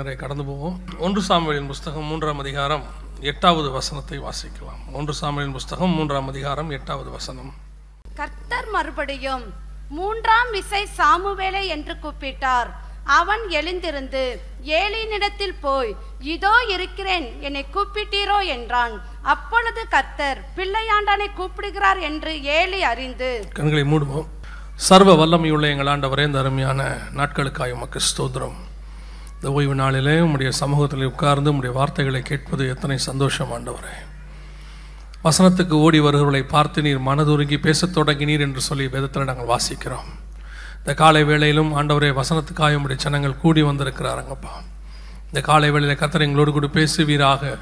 நிறைய கடந்து போவோம். ஒன்று சாமுவேலின் புஸ்தகம் மூன்றாம் அதிகாரம் எட்டாவது வசனத்தை வாசிக்கலாம். ஒன்று சாமுவேலின் புஸ்தகம் மூன்றாம் அதிகாரம் எட்டாவது வசனம். கர்த்தர் மறுபடியும் மூன்றாம் விசை சாமுவேலை என்று கூப்பிட்டார். அவன் எழுந்திருந்து ஏலினிடத்தில் போய் இதோ இருக்கிறேன் என்னை கூப்பிட்டீரோ? என்றான். அப்பொழுது கர்த்தர் பிள்ளையாண்டானை கூப்பிடுகிறார் என்று ஏலி அறிந்து கண்களை மூடுவோம். சர்வ வல்லமையுள்ள எங்கள் ஆண்டவரே இந்த அருமையான நாட்களுக்காக உமக்கு ஸ்தோத்திரம். இந்த ஓய்வு நாளிலே உம்முடைய சமூகத்தில் உட்கார்ந்து உம்முடைய வார்த்தைகளை கேட்பது எத்தனை சந்தோஷம் ஆண்டவரே. வசனத்துக்கு ஓடி வருகிறவர்களை பார்த்து நீர் மனதுருங்கி பேசத் தொடங்கினீர் என்று சொல்லி வேதத்தில் நாங்கள் வாசிக்கிறோம். இந்த காலை வேளையிலும் ஆண்டவரே வசனத்துக்காக உடைய ஜனங்கள் கூடி வந்திருக்கிறாருங்கப்பா இந்த காலை வேளையில் கத்தர் எங்களோடு கூட பேசுவீராக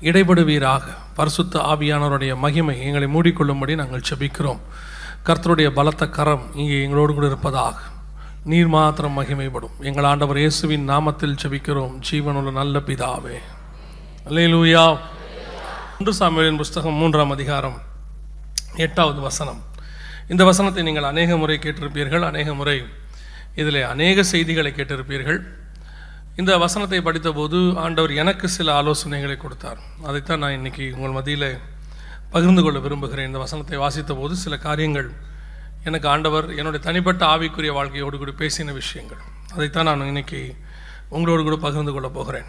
இடைபடுவீராக பரிசுத்த ஆவியானவருடைய மகிமை எங்களை மூடிக்கொள்ளும்படி நாங்கள் செபிக்கிறோம் கர்த்தருடைய பலத்த கரம் இங்கே எங்களோடு கூட இருப்பதாக. நீர் மாத்திரம் மகிமைப்படும். எங்கள் ஆண்டவர் இயேசுவின் நாமத்தில் செபிக்கிறோம் ஜீவனுள்ள நல்ல பிதாவே. அல்லேலூயா. ஒன்று சாமியின் புஸ்தகம் மூன்றாம் அதிகாரம் எட்டாவது வசனம். இந்த வசனத்தை நீங்கள் அநேக முறை கேட்டிருப்பீர்கள். அநேக முறை இதில் அநேக செய்திகளை கேட்டிருப்பீர்கள். இந்த வசனத்தை படித்தபோது ஆண்டவர் எனக்கு சில ஆலோசனைகளை கொடுத்தார். அதைத்தான் நான் இன்னைக்கு உங்கள் மத்தியில் பகிர்ந்து கொள்ள விரும்புகிறேன். இந்த வசனத்தை வாசித்த போது சில காரியங்கள் எனக்கு ஆண்டவர் என்னுடைய தனிப்பட்ட ஆவிக்குரிய வாழ்க்கையோடு கூட பேசின விஷயங்கள். அதைத்தான் நான் இன்னைக்கு உங்களோடு கூட பகிர்ந்து கொள்ளப் போகிறேன்.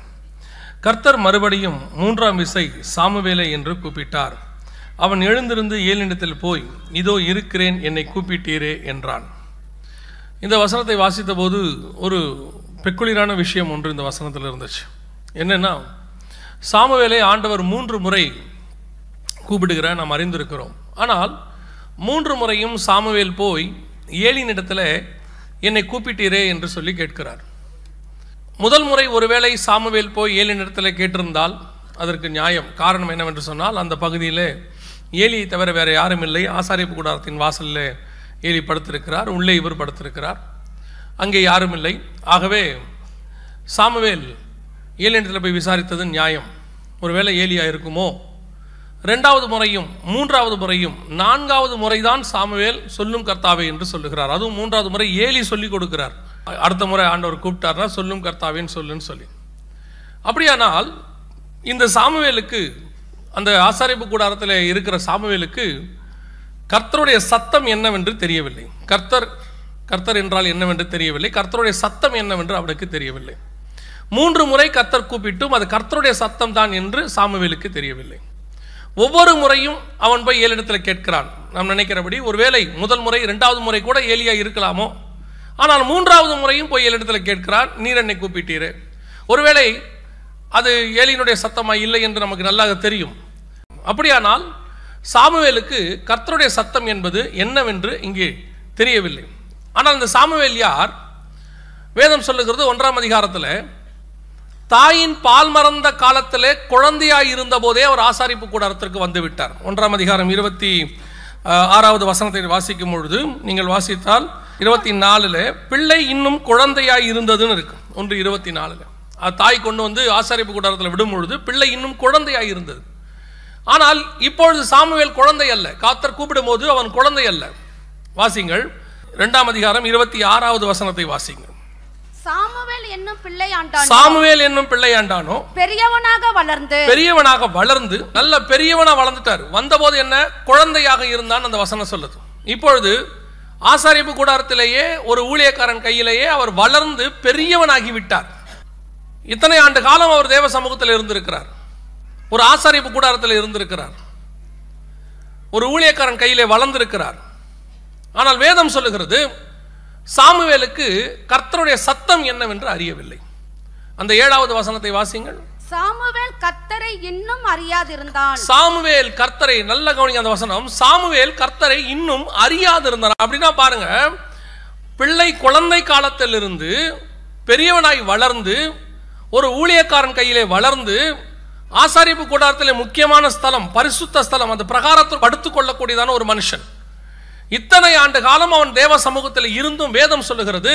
கர்த்தர் மறுபடியும் மூன்றாம் விசை சாமுவேலை என்று கூப்பிட்டார். அவன் எழுந்திருந்து ஏழினிடத்தில் போய் இதோ இருக்கிறேன் என்னை கூப்பிட்டீரே என்றான். இந்த வசனத்தை வாசித்த போது ஒரு பெக்குளிரான விஷயம் ஒன்று இந்த வசனத்தில் இருந்துச்சு. என்னென்னா சாமுவேலை ஆண்டவர் மூன்று முறை கூப்பிடுகிற நாம் அறிந்திருக்கிறோம். ஆனால் மூன்று முறையும் சாமுவேல் போய் ஏழினிடத்தில் என்னை கூப்பிட்டீரே என்று சொல்லி கேட்கிறார். முதல் முறை ஒருவேளை சாமுவேல் போய் ஏழினிடத்தில் கேட்டிருந்தால் அதற்கு நியாயம். காரணம் என்னவென்று சொன்னால் அந்த பகுதியில் ஏலியை தவிர வேறு யாரும் இல்லை. ஆசாரிப்பு கூடாரத்தின் வாசலில் ஏலி படுத்திருக்கிறார் உள்ளே இவர் படுத்திருக்கிறார். அங்கே யாரும் இல்லை. ஆகவே சாமுவேல் ஏலினிடத்தில் போய் விசாரித்தது நியாயம். ஒருவேளை ஏலியாக இருக்குமோ? ரெண்டாவது முறையும் மூன்றாவது முறையும் நான்காவது முறைதான் சாமுவேல் சொல்லும் கர்த்தாவே என்று சொல்லுகிறார். அதுவும் மூன்றாவது முறை ஏலி சொல்லி கொடுக்கிறார். அடுத்த முறை ஆண்டவர் கூப்பிட்டார்னா சொல்லும் கர்த்தாவேன்னு சொல்லுன்னு சொல்லி. அப்படியானால் இந்த சாமுவேலுக்கு அந்த ஆசாரிப்பு கூடாரத்தில் இருக்கிற சாமுவேலுக்கு கர்த்தருடைய சத்தம் என்னவென்று தெரியவில்லை. கர்த்தர் கர்த்தர் என்றால் என்னவென்று தெரியவில்லை. கர்த்தருடைய சத்தம் என்னவென்று அவனுக்கு தெரியவில்லை. மூன்று முறை கர்த்தர் கூப்பிட்டும் அது கர்த்தருடைய சத்தம் தான் என்று சாமுவேலுக்கு தெரியவில்லை. ஒவ்வொரு முறையும் அவன் போய் ஏலிடத்தில் கேட்கிறான். நாம் நினைக்கிறபடி ஒருவேளை முதல் முறை இரண்டாவது முறை கூட ஏலியா இருக்கலாமோ? ஆனால் மூன்றாவது முறையும் போய் ஏலிடத்தில் கேட்கிறான் நீர் என்னை கூப்பிட்டீரே. ஒருவேளை அது ஏலியினுடைய சத்தமாக இல்லை என்று நமக்கு நல்லாக தெரியும். அப்படியானால் சாமுவேலுக்கு கர்த்தருடைய சத்தம் என்பது என்னவென்று இங்கே தெரியவில்லை. ஆனால் இந்த சாமுவேல் யார்? வேதம் சொல்லுகிறது ஒன்றாம் அதிகாரத்தில் தாயின் பால் மறந்த காலத்திலே குழந்தையாய் இருந்த போதே அவர் ஆசாரிப்பு கூடாரத்திற்கு வந்து விட்டார். ஒன்றாம் அதிகாரம் இருபத்தி ஆறாவது வசனத்தை வாசிக்கும் பொழுது நீங்கள் வாசித்தால் இருபத்தி நாலில் பிள்ளை இன்னும் குழந்தையாய் இருந்ததுன்னு இருக்கு. ஒன்று இருபத்தி நாலுல அது தாய் கொண்டு வந்து ஆசாரிப்பு கூடாரத்தில் விடும் பொழுது பிள்ளை இன்னும் குழந்தையாய் இருந்தது. ஆனால் இப்பொழுது சாமுவேல் குழந்தை அல்ல. காத்தர் கூப்பிடும்போது அவன் குழந்தை அல்ல. வாசிங்கள். ரெண்டாம் அதிகாரம் இருபத்தி ஆறாவது வசனத்தை வாசிங்க. சாமுவேல் என்னும் பிள்ளையாண்டான்? சாமுவேல் என்னும் பிள்ளையாண்டானோ? பெரியவனாக வளர்ந்து பெரியவனாக வளர்ந்து நல்ல பெரியவனா வளர்ந்துட்டார். வந்தபோது என்ன? குழந்தையாக இருந்தான் அந்த வசனம் சொல்லுது. இப்பொழுது ஆசாரிப்பு கூடாரத்திலேயே ஒரு ஊழியக்காரன் கையிலேயே அவர் வளர்ந்து பெரியவனாகி விட்டார். இத்தனை ஆண்டு காலம் அவர் தேவ சமூகத்தில் இருந்திருக்கிறார். ஒரு ஆசாரிப்பு கூடாரத்தில் இருந்திருக்கிறார். ஒரு ஊழியக்காரன் கையிலே வளர்ந்திருக்கிறார். ஆனால் வேதம் சொல்லுகிறது சாமுவேலுக்கு கர்த்தருடைய சத்தம் என்னவென்று அறியவில்லை. அந்த ஏழாவது வசனத்தை வாசிங்கள் சாமுவேல் கர்த்தரை இன்னும் அறியாதிருந்தான் சாமுவேல் கர்த்தரை நல்ல கவனிங்க அந்த வசனம். சாமுவேல் கர்த்தரை இன்னும் அறியாதிருந்தார். அப்படின்னா பாருங்க பிள்ளை குழந்தை காலத்திலிருந்து பெரியவனாய் வளர்ந்து ஒரு ஊழியக்காரன் கையிலே வளர்ந்து ஆசாரிப்பு கூடாரத்திலே முக்கியமான ஸ்தலம் பரிசுத்த ஸ்தலம் அந்த பிரகாரத்தில் படுத்துக் கொள்ளக்கூடியதான ஒரு மனுஷன். இத்தனை ஆண்டு காலம் அவன் தேவ சமூகத்தில் இருந்தும் வேதம் சொல்லுகிறது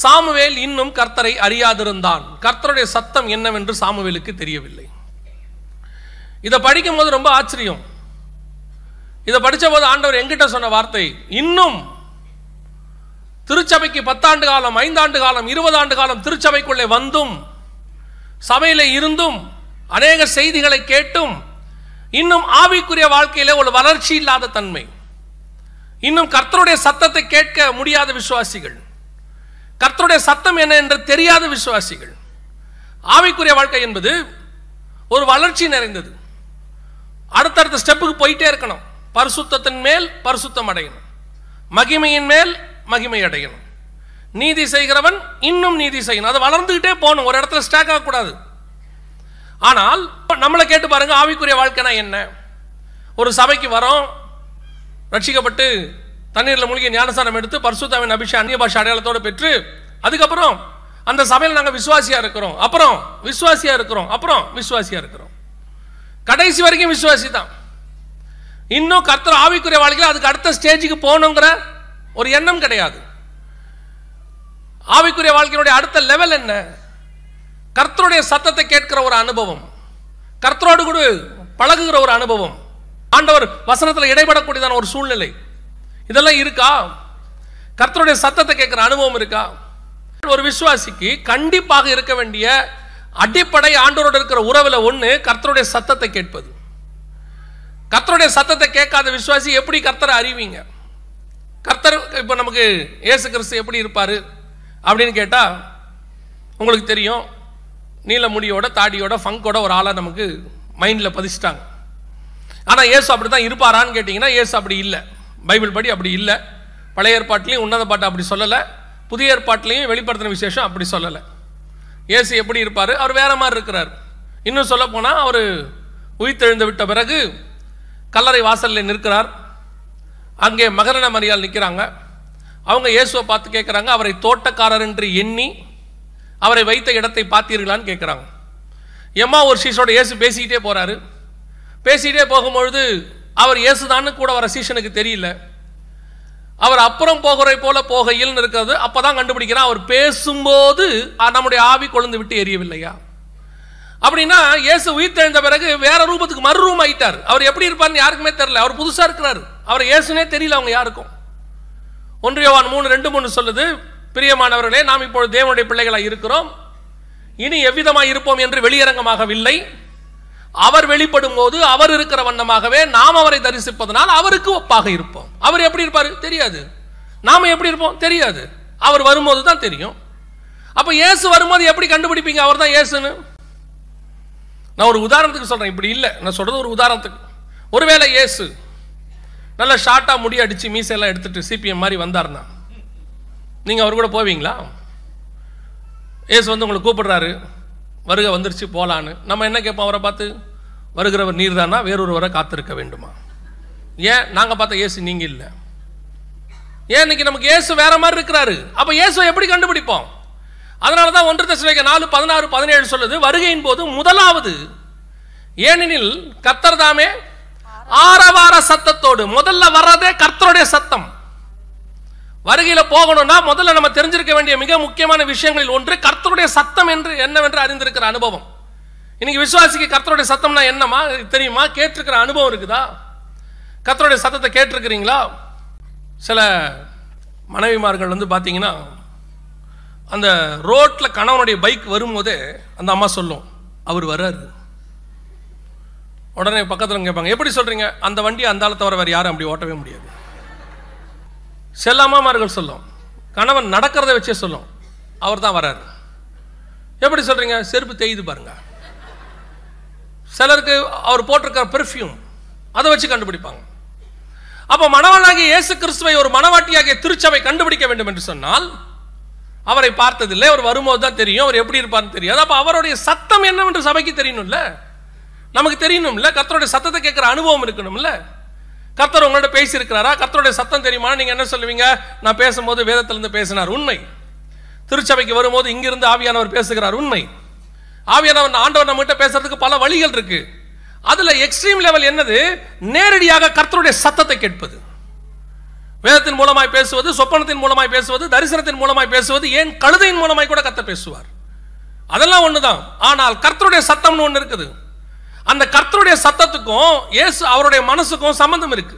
சாமுவேல் இன்னும் கர்த்தரை அறியாதிருந்தான். கர்த்தருடைய சத்தம் என்னவென்று சாமுவேலுக்கு தெரியவில்லை. இதை படிக்கும் போது ரொம்ப ஆச்சரியம். இதை படித்த போது ஆண்டவர் எங்கிட்ட சொன்ன வார்த்தை இன்னும் திருச்சபைக்கு பத்தாண்டு காலம் ஐந்தாண்டு காலம் இருபது ஆண்டு காலம் திருச்சபைக்குள்ளே வந்தும் சபையில் இருந்தும் அநேக செய்திகளை கேட்டும் இன்னும் ஆவிக்குரிய வாழ்க்கையிலே ஒரு வளர்ச்சி இல்லாத தன்மை. இன்னும் கர்த்தருடைய சத்தத்தை கேட்க முடியாத விசுவாசிகள். கர்த்தருடைய சத்தம் என்ன என்று தெரியாத விசுவாசிகள். ஆவிக்குரிய வாழ்க்கை என்பது ஒரு வளர்ச்சி நிறைந்தது. அடுத்தடுத்த ஸ்டெப்புக்கு போயிட்டே இருக்கணும். பரிசுத்தத்தின் மேல் பரிசுத்தம் அடையணும். மகிமையின் மேல் மகிமை அடையணும். நீதி செய்கிறவன் இன்னும் நீதி செய்யணும். அது வளர்ந்துக்கிட்டே போகணும். ஒரு இடத்துல ஸ்டாக் ஆகக்கூடாது. ஆனால் நம்மளை கேட்டு பாருங்க ஆவிக்குரிய வாழ்க்கைனா என்ன? ஒரு சபைக்கு வரோம் ரட்சிக்கப்பட்டு தண்ணீரில் மூழ்கி ஞானஸ்தானம் எடுத்து பரிசுத்தாவின் அபிஷேகம் அந்நிய பாஷை அடையாளத்தோடு பெற்று அதுக்கப்புறம் அந்த சபையில் நாங்கள் விசுவாசியாக இருக்கிறோம். அப்புறம் விசுவாசியாக இருக்கிறோம். அப்புறம் விசுவாசியாக இருக்கிறோம். கடைசி வரைக்கும் விசுவாசி தான். இன்னும் கர்த்தர் ஆவிக்குரிய வாழ்க்கையில் அதுக்கு அடுத்த ஸ்டேஜுக்கு போகணுங்கிற ஒரு எண்ணம் கிடையாது. ஆவிக்குரிய வாழ்க்கையினுடைய அடுத்த லெவல் என்ன? கர்த்தருடைய சத்தத்தை கேட்கிற ஒரு அனுபவம். கர்த்தரோடு கூட பழகுகிற ஒரு அனுபவம். ஆண்டவர் வசனத்தில் இடைபடக்கூடியதான ஒரு சூழ்நிலை. இதெல்லாம் இருக்கா? கர்த்தருடைய சத்தத்தை கேட்குற அனுபவம் இருக்கா? ஒரு விசுவாசிக்கு கண்டிப்பாக இருக்க வேண்டிய அடிப்படை ஆண்டோரோடு இருக்கிற உறவில் ஒன்று கர்த்தருடைய சத்தத்தை கேட்பது. கர்த்தருடைய சத்தத்தை கேட்காத விசுவாசி எப்படி கர்த்தரை அறிவீங்க? கர்த்தர் இப்போ நமக்கு இயேசு கிறிஸ்து எப்படி இருப்பார்? அப்படின்னு கேட்டால் உங்களுக்கு தெரியும் நீல முடியோட தாடியோட ஃபங்கோட ஒரு ஆளாக நமக்கு மைண்டில் பதிச்சிட்டாங்க. ஆனால் இயேசு அப்படி தான் இருப்பாரான்னு கேட்டிங்கன்னா இயேசு அப்படி இல்லை. பைபிள் படி அப்படி இல்லை. பழைய ஏற்பாட்டிலையும் உன்னத பாட்டை அப்படி சொல்லலை. புதிய ஏற்பாட்டிலையும் வெளிப்படுத்தின விசேஷம் அப்படி சொல்லலை. இயேசு எப்படி இருப்பார்? அவர் வேற மாதிரி இருக்கிறார். இன்னும் சொல்ல போனால் அவர் உயிர்த்தெழுந்து விட்ட பிறகு கல்லறை வாசலில் நிற்கிறார். அங்கே மகரண மரியால் நிற்கிறாங்க அவங்க இயேசுவை பார்த்து கேட்குறாங்க அவரை தோட்டக்காரர் என்று எண்ணி அவரை வைத்த இடத்தை பார்த்தீர்களான்னு கேட்குறாங்க எம்மா ஒரு சீசோட இயேசு பேசிக்கிட்டே போகிறாரு பேசிகிட்டே போகும்பொழுது அவர் இயேசுதான்னு கூட வர சீஷனுக்கு தெரியல. அவர் அப்புறம் போகிற போல போகையில் இருக்கிறது அப்பதான் கண்டுபிடிக்கிறான் அவர் பேசும்போது நம்முடைய ஆவி கொழுந்து விட்டு எரியவில்லையா? அப்படின்னா இயேசு உயிர்த்தெழுந்த பிறகு வேற ரூபத்துக்கு மறு ரூம் ஆயிட்டார். அவர் எப்படி இருப்பார்னு யாருக்குமே தெரியல. அவர் புதுசாக இருக்கிறார். அவர் இயேசுனே தெரியல அவங்க யாருக்கும். ஒன்றியவான் மூணு ரெண்டு மூணு சொல்லுது பிரியமானவர்களே நாம் இப்பொழுது தேவனுடைய பிள்ளைகளாக இருக்கிறோம். இனி எவ்விதமாக இருப்போம் என்று வெளியரங்கமாகவில்லை. அவர் வெளிப்படும் போது அவர் இருக்கிற வண்ணமாகவே நாம் அவரை தரிசிப்பதனால் அவருக்கு ஒப்பாக இருப்போம். அவர் எப்படி இருப்பார்? தெரியாது. நாம் எப்படி இருப்போம்? தெரியாது. அவர் வரும்போது தான் தெரியும். அப்போ இயேசு வரும்போது எப்படி கண்டுபிடிப்பீங்க? அவர் தான் இயேசுன்னு? நான் ஒரு உதாரணத்துக்கு சொல்கிறேன் இப்படி இல்லை. நான் சொல்கிறது ஒரு உதாரணத்துக்கு. ஒருவேளை இயேசு நல்லா ஷார்ட்டாக முடி அடித்து மீசையெல்லாம் எடுத்துட்டு சிபிஎம் மாதிரி வந்தார்னா நீங்கள் அவர் கூட போவீங்களா? இயேசு வந்து உங்களை கூப்பிடுறாரு. வருக வந்துருச்சு போகலான்னு நம்ம என்ன கேட்போம் அவரை பார்த்து? வருகிறவர் நீர் தானா வேறொருவரை காத்திருக்க வேண்டுமா? ஏன்? நாங்கள் பார்த்த இயேசு நீங்கள் இல்லை. ஏன்? இன்னைக்கு நமக்கு இயேசு வேற மாதிரி இருக்கிறாரு. அப்போ இயேசுவை எப்படி கண்டுபிடிப்போம்? அதனால தான் ஒன்று தசமிக நாலு பதினாறு பதினேழு சொல்லுது வருகையின் போது முதலாவது ஏனெனில் கர்த்தர் தாமே ஆரவார சத்தத்தோடு முதல்ல வர்றதே கர்த்தருடைய சத்தம். வருகையில் போகணும்னா முதல்ல நம்ம தெரிஞ்சிருக்க வேண்டிய மிக முக்கியமான விஷயங்களில் ஒன்று கர்த்தருடைய சத்தம் என்று என்னவென்று அறிந்திருக்கிற அனுபவம். இன்னைக்கு விசுவாசிக்கு கர்த்தருடைய சத்தம்னா என்னமா தெரியுமா? கேட்டிருக்கிற அனுபவம் இருக்குதா? கர்த்தருடைய சத்தத்தை கேட்டிருக்கிறீங்களா? சில மனைவிமார்கள் வந்து பார்த்தீங்கன்னா அந்த ரோட்டில் கணவனுடைய பைக் வரும்போதே அந்த அம்மா சொல்லும் அவர் வர்றாரு. உடனே பக்கத்தில் கேட்பாங்க எப்படி சொல்கிறீங்க அந்த வண்டி அந்த ஆளை தவிர வேறு யாரும் அப்படி ஓட்டவே முடியாது. செல்லாமாமார்கள் சொல்லும். கணவன் நடக்கிறத வச்சே சொல்லும். அவர் தான் வராரு. எப்படி சொல்கிறீங்க செருப்பு தேயுது பாருங்க. சிலருக்கு அவர் போட்டிருக்கிற பெர்ஃப்யூம் அதை வச்சு கண்டுபிடிப்பாங்க. அப்போ மணவாளாகிய இயேசு கிறிஸ்துவை ஒரு மணவாட்டியாகிய திருச்சபை கண்டுபிடிக்க வேண்டும் என்று சொன்னால் அவரை பார்த்ததில்லை. அவர் வரும்போது தான் தெரியும். அவர் எப்படி இருப்பார்னு தெரியாது. அப்போ அவருடைய சத்தம் என்னவென்று சபைக்கு தெரியணும்ல? நமக்கு தெரியணும்ல? கத்தருடைய சத்தத்தை கேட்குற அனுபவம் இருக்கணும்ல? கர்த்தர் உங்கள்ட்ட பேசியிருக்கிறாரா? கர்த்தருடைய சத்தம் தெரியுமா? நீங்கள் என்ன சொல்லுவீங்க? நான் பேசும்போது வேதத்திலிருந்து பேசினார். உண்மை. திருச்சபைக்கு வரும்போது இங்கிருந்து ஆவியானவர் பேசுகிறார். உண்மை. ஆவியானவர் ஆண்டவர் நம்மகிட்ட பேசுறதுக்கு பல வழிகள் இருக்கு. அதில் எக்ஸ்ட்ரீம் லெவல் என்னது? நேரடியாக கர்த்தருடைய சத்தத்தை கேட்பது. வேதத்தின் மூலமாய் பேசுவது சொப்பனத்தின் மூலமாய் பேசுவது தரிசனத்தின் மூலமாய் பேசுவது ஏன் கழுதையின் மூலமாய் கூட கத்த பேசுவார். அதெல்லாம் ஒன்று தான் ஆனால் கர்த்தருடைய சத்தம்னு ஒன்று இருக்குது. அந்த கர்த்தருடைய சத்தத்துக்கும் இயேசு அவருடைய மனசுக்கும் சம்பந்தம் இருக்கு.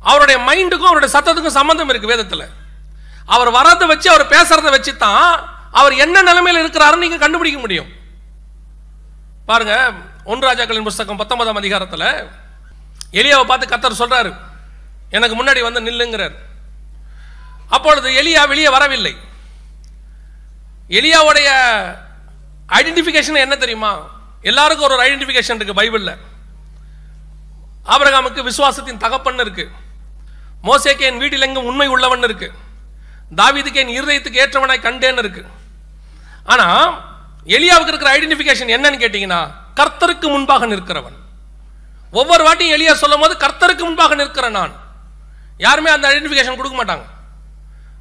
அவருடைய மைண்டுக்கும் அவருடைய சத்தத்துக்கும் சம்பந்தம் இருக்கு வேதத்தில். அவர் வரதை வச்சு அவர் பேசுறத வச்சு தான் அவர் என்ன நிலைமையில் இருக்கிறாருன்னு நீங்க கண்டுபிடிக்க முடியும். பாருங்க ஒன்று ராஜாக்களின் புஸ்தகம் பத்தொன்பதாம் அதிகாரத்தில் எலியாவை பார்த்து கத்தர் சொல்றாரு எனக்கு முன்னாடி வந்து நில்லுங்கிறார். அப்பொழுது எலியா வெளியே வரவில்லை. எலியாவுடைய ஐடென்டிஃபிகேஷன் என்ன தெரியுமா? எல்லாருக்கும் ஒரு ஒரு ஐடென்டிஃபிகேஷன் இருக்கு பைபிளில். ஆபரகாமுக்கு விசுவாசத்தின் தகப்பன் இருக்கு. மோசேக்கு என் வீட்டில் எங்கும் உண்மை உள்ளவன் இருக்கு. தாவிதுக்கு என் இருதயத்துக்கு ஏற்றவனாய் கண்டேன் இருக்கு. ஆனா எலியாவுக்கு இருக்கிற ஐடென்டிஃபிகேஷன் என்னன்னு கேட்டீங்கன்னா கர்த்தருக்கு முன்பாக நிற்கிறவன். ஒவ்வொரு வாட்டியும் எலியா சொல்லும் போது கர்த்தருக்கு முன்பாக நிற்கிறேன் நான். யாருமே அந்த ஐடென்டிஃபிகேஷன் கொடுக்க மாட்டாங்க.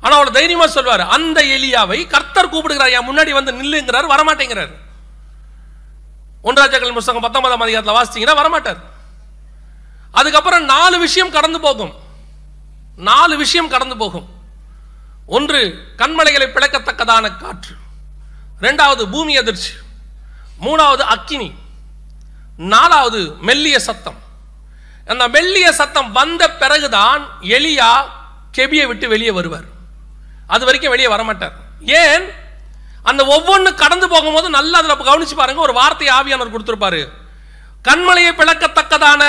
ஆனா அவர் தைரியமா சொல்வார் அந்த எலியாவை கர்த்தர் கூப்பிடுகிறார் என் முன்னாடி வந்து நில்லுங்கிறார் வரமாட்டேங்கிறார். ஒன்றாஜாக்கள் புஸ்தகம் பத்தொன்பதாம் அதிகாரத்தில் வாசிச்சீங்கன்னா வரமாட்டார். அதுக்கப்புறம் நாலு விஷயம் கடந்து போகும். நாலு விஷயம் கடந்து போகும். ஒன்று கண்மலைகளை பிளக்கத்தக்கதான காற்று. ரெண்டாவது பூமி அதிர்ச்சி. மூணாவது அக்கினி. நாலாவது மெல்லிய சத்தம். அந்த மெல்லிய சத்தம் வந்த பிறகுதான் எலியா கெபியை விட்டு வெளியே வருவார். அது வரைக்கும் வெளியே வரமாட்டார். ஏன்? அந்த ஒவ்வொன்று கடந்து போகும்போது நல்லா அதில் கவனிச்சு பாருங்க ஒரு வார்த்தை ஆவியானவர் கொடுத்துருப்பாரு. கண்மலையை பிளக்கத்தக்கதான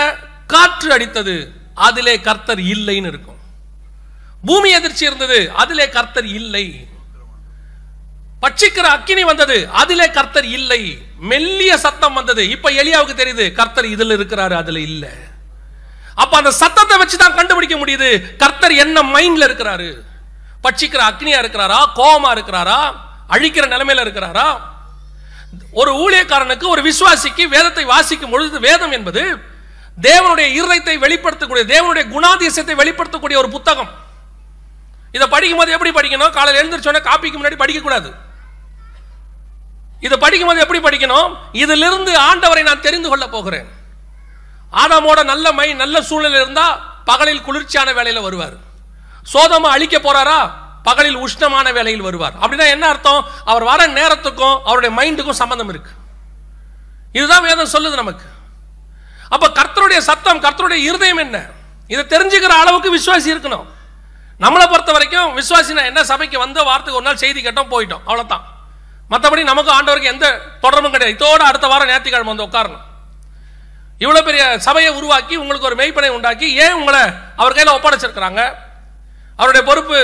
காற்று அடித்தது அதிலே கர்த்தர் இல்லைன்னு இருக்கும். பூமி எதிர்ச்சி இருந்தது அதிலே கர்த்தர் இல்லை. பட்சிக்கிற அக்கினி வந்தது அதிலே கர்த்தர் இல்லை. மெல்லிய சத்தம் வந்தது இப்ப எளியாவுக்கு தெரியுது கர்த்தர் இதுல இருக்கிறாரு அதுல இல்ல. அப்ப அந்த சத்தத்தை வச்சு தான் கண்டுபிடிக்க முடியுது கர்த்தர் என்ன மைண்ட்ல இருக்கிறாரு? பட்சிக்கிற அக்னியா இருக்கிறாரா கோபமா இருக்கிறாரா? அழிக்கிற நிலைமையில இருக்கிறாரா? ஒரு ஊழியக்காரனுக்கு ஒரு விசுவாசிக்கு வேதத்தை வாசிக்கும் பொழுது வேதம் என்பது தேவனுடைய இருதயத்தை வெளிப்படுத்தக்கூடிய தேவனுடைய குணாதிசயத்தை வெளிப்படுத்தக்கூடிய ஒரு புத்தகம். இதை படிக்கும்போது எப்படி படிக்கணும்? காலையில் எழுந்திரிச்சோன்னே காப்பிக்கு முன்னாடி படிக்கக்கூடாது. இதை படிக்கும்போது எப்படி படிக்கணும்? இதிலிருந்து ஆண்டவரை நான் தெரிந்து கொள்ள போகிறேன். ஆதாமோட நல்ல மை நல்ல சூழ்நிலை இருந்தால் பகலில் குளிர்ச்சியான வேலையில் வருவார். சோதமா அழிக்க போறாரா? பகலில் உஷ்ணமான வேலையில் வருவார். அப்படின்னா என்ன அர்த்தம்? அவர் வர நேரத்துக்கும் அவருடைய மைண்டுக்கும் சம்பந்தம் இருக்கு. இதுதான் வேதம் சொல்லுது நமக்கு. அப்ப கர்த்தருடைய சத்தம் கர்த்தருடைய இருதயம் என்ன? இதை தெரிஞ்சுக்கிற அளவுக்கு விசுவாசி இருக்கணும். நம்மளை பொறுத்த வரைக்கும் விசுவாசினா என்ன? சபைக்கு வந்த வாரத்துக்கு ஒரு நாள் செய்தி கேட்டோம் போயிட்டோம். அவ்வளோதான் மற்றபடி நமக்கு ஆண்டவருக்கு எந்த தொடர்பும் கிடையாது. இதோட அடுத்த வாரம் ஞாயிற்றுக்கிழமை வந்து உட்காரணும். இவ்வளோ பெரிய சபையை உருவாக்கி உங்களுக்கு ஒரு மெய்ப்பனை உண்டாக்கி ஏன் உங்களை அவர் கையில் ஒப்படைச்சிருக்கிறாங்க? அவருடைய பொறுப்பு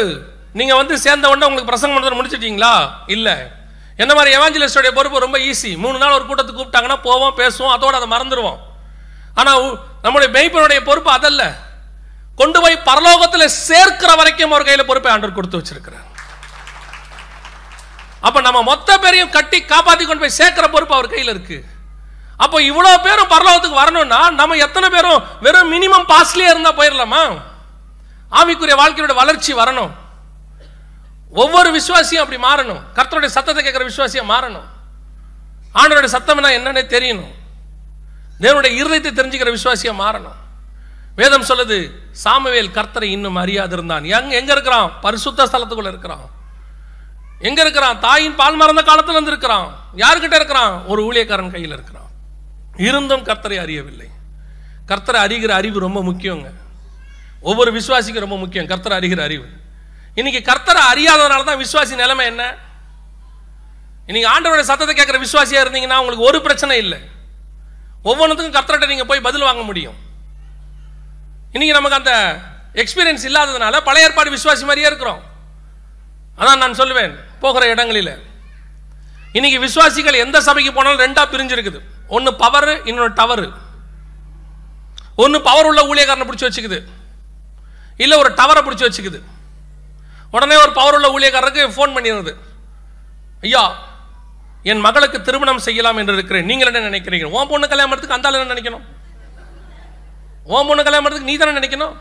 நீங்கள் வந்து சேர்ந்த உடனே உங்களுக்கு பிரசங்கம் பண்ணுறது முடிச்சிட்டீங்களா? இல்லை. என்ன மாதிரி எவாஞ்சலிஸ்டோடைய பொறுப்பு ரொம்ப ஈஸி மூணு நாள் ஒரு கூட்டத்துக்கு கூப்பிட்டாங்கன்னா போவோம் பேசுவோம் அதோடு அதை மறந்துடுவோம் ஆனால் உ- நம்முடைய மெய்ப்பனுடைய பொறுப்பு அதல்ல. கொண்டு போய் பரலோகத்தில் சேர்க்கிற வரைக்கும் அவர் கையில் பொறுப்பை ஆண்டர் கொடுத்து வச்சிருக்கிறார். அப்போ நம்ம மொத்த பேரையும் கட்டி காப்பாற்றி கொண்டு போய் சேர்க்கிற பொறுப்பு அவர் கையில் இருக்கு. அப்போ இவ்வளோ பேரும் பரலோகத்துக்கு வரணும்னா நம்ம எத்தனை பேரும் வெறும் மினிமம் பாஸ்லேயே இருந்தால் போயிடலாமா ஆவிக்குரிய வாழ்க்கையோட வளர்ச்சி வரணும். ஒவ்வொரு விசுவாசியும் அப்படி மாறணும். கர்த்தருடைய சத்தத்தை கேட்கிற விசுவாசியா மாறணும். ஆண்டவருடைய சத்தம்னா என்னன்னே தெரியணும். தேவனுடைய இருதயத்தை தெரிஞ்சுக்கிற விசுவாசியா மாறணும். வேதம் சொல்லுது சாமுவேல் கர்த்தரை இன்னும் அறியாதிருந்தான். எங்க எங்க இருக்கிறான்? பரிசுத்த ஸ்தலத்துக்குள்ள இருக்கிறான். எங்க இருக்கிறான்? தாயின் பால் மறந்த காலத்துல இருந்து இருக்கிறான் யாருக்கிட்ட இருக்கிறான்? ஒரு ஊழியக்காரன் கையில் இருக்கிறான். இருந்தும் கர்த்தரை அறியவில்லை. கர்த்தரை அறிகிற அறிவு ரொம்ப முக்கியங்க. ஒவ்வொரு விசுவாசிக்கும் ரொம்ப முக்கியம். கர்த்தரை அறிகிற அறிவு. இன்னைக்கு கர்த்தரை அறியாதனால தான் விசுவாசி நிலைமை என்ன? இன்னைக்கு ஆண்டவருடைய சத்தத்தை கேட்குற விசுவாசியாக இருந்தீங்கன்னா உங்களுக்கு ஒரு பிரச்சனை இல்லை. ஒவ்வொன்றுத்துக்கும் கர்த்தர்கிட்ட நீங்கள் போய் பதில் வாங்க முடியும். இன்னைக்கு நமக்கு அந்த எக்ஸ்பீரியன்ஸ் இல்லாததுனால பழைய ஏற்பாடு விசுவாசி மாதிரியே இருக்கிறோம். அதான் நான் சொல்லுவேன் போகிற இடங்களில். இன்னைக்கு விசுவாசிகள் எந்த சபைக்கு போனாலும் ரெண்டாக பிரிஞ்சிருக்குது. ஒன்று பவர் இன்னொன்று டவர் ஒன்று பவர் உள்ள ஊழியக்காரனை பிடிச்சி வச்சுக்குது. இல்லை ஒரு டவரை பிடிச்சி வச்சுக்குது. உடனே ஒரு பவர் உள்ள ஊழியக்காரருக்கு ஃபோன் பண்ணியிருந்தது. ஐயா என் மகளுக்கு திருமணம் செய்யலாம் என்று இருக்கிறேன். நீங்கள் என்ன நினைக்கிறீங்க உன் பொண்ணு கல்யாணத்துக்கு அந்த என்ன நினைக்கணும்? உன் பொண்ணு கல்யாணம் பண்ணுறதுக்கு நீ தானே நினைக்கணும்?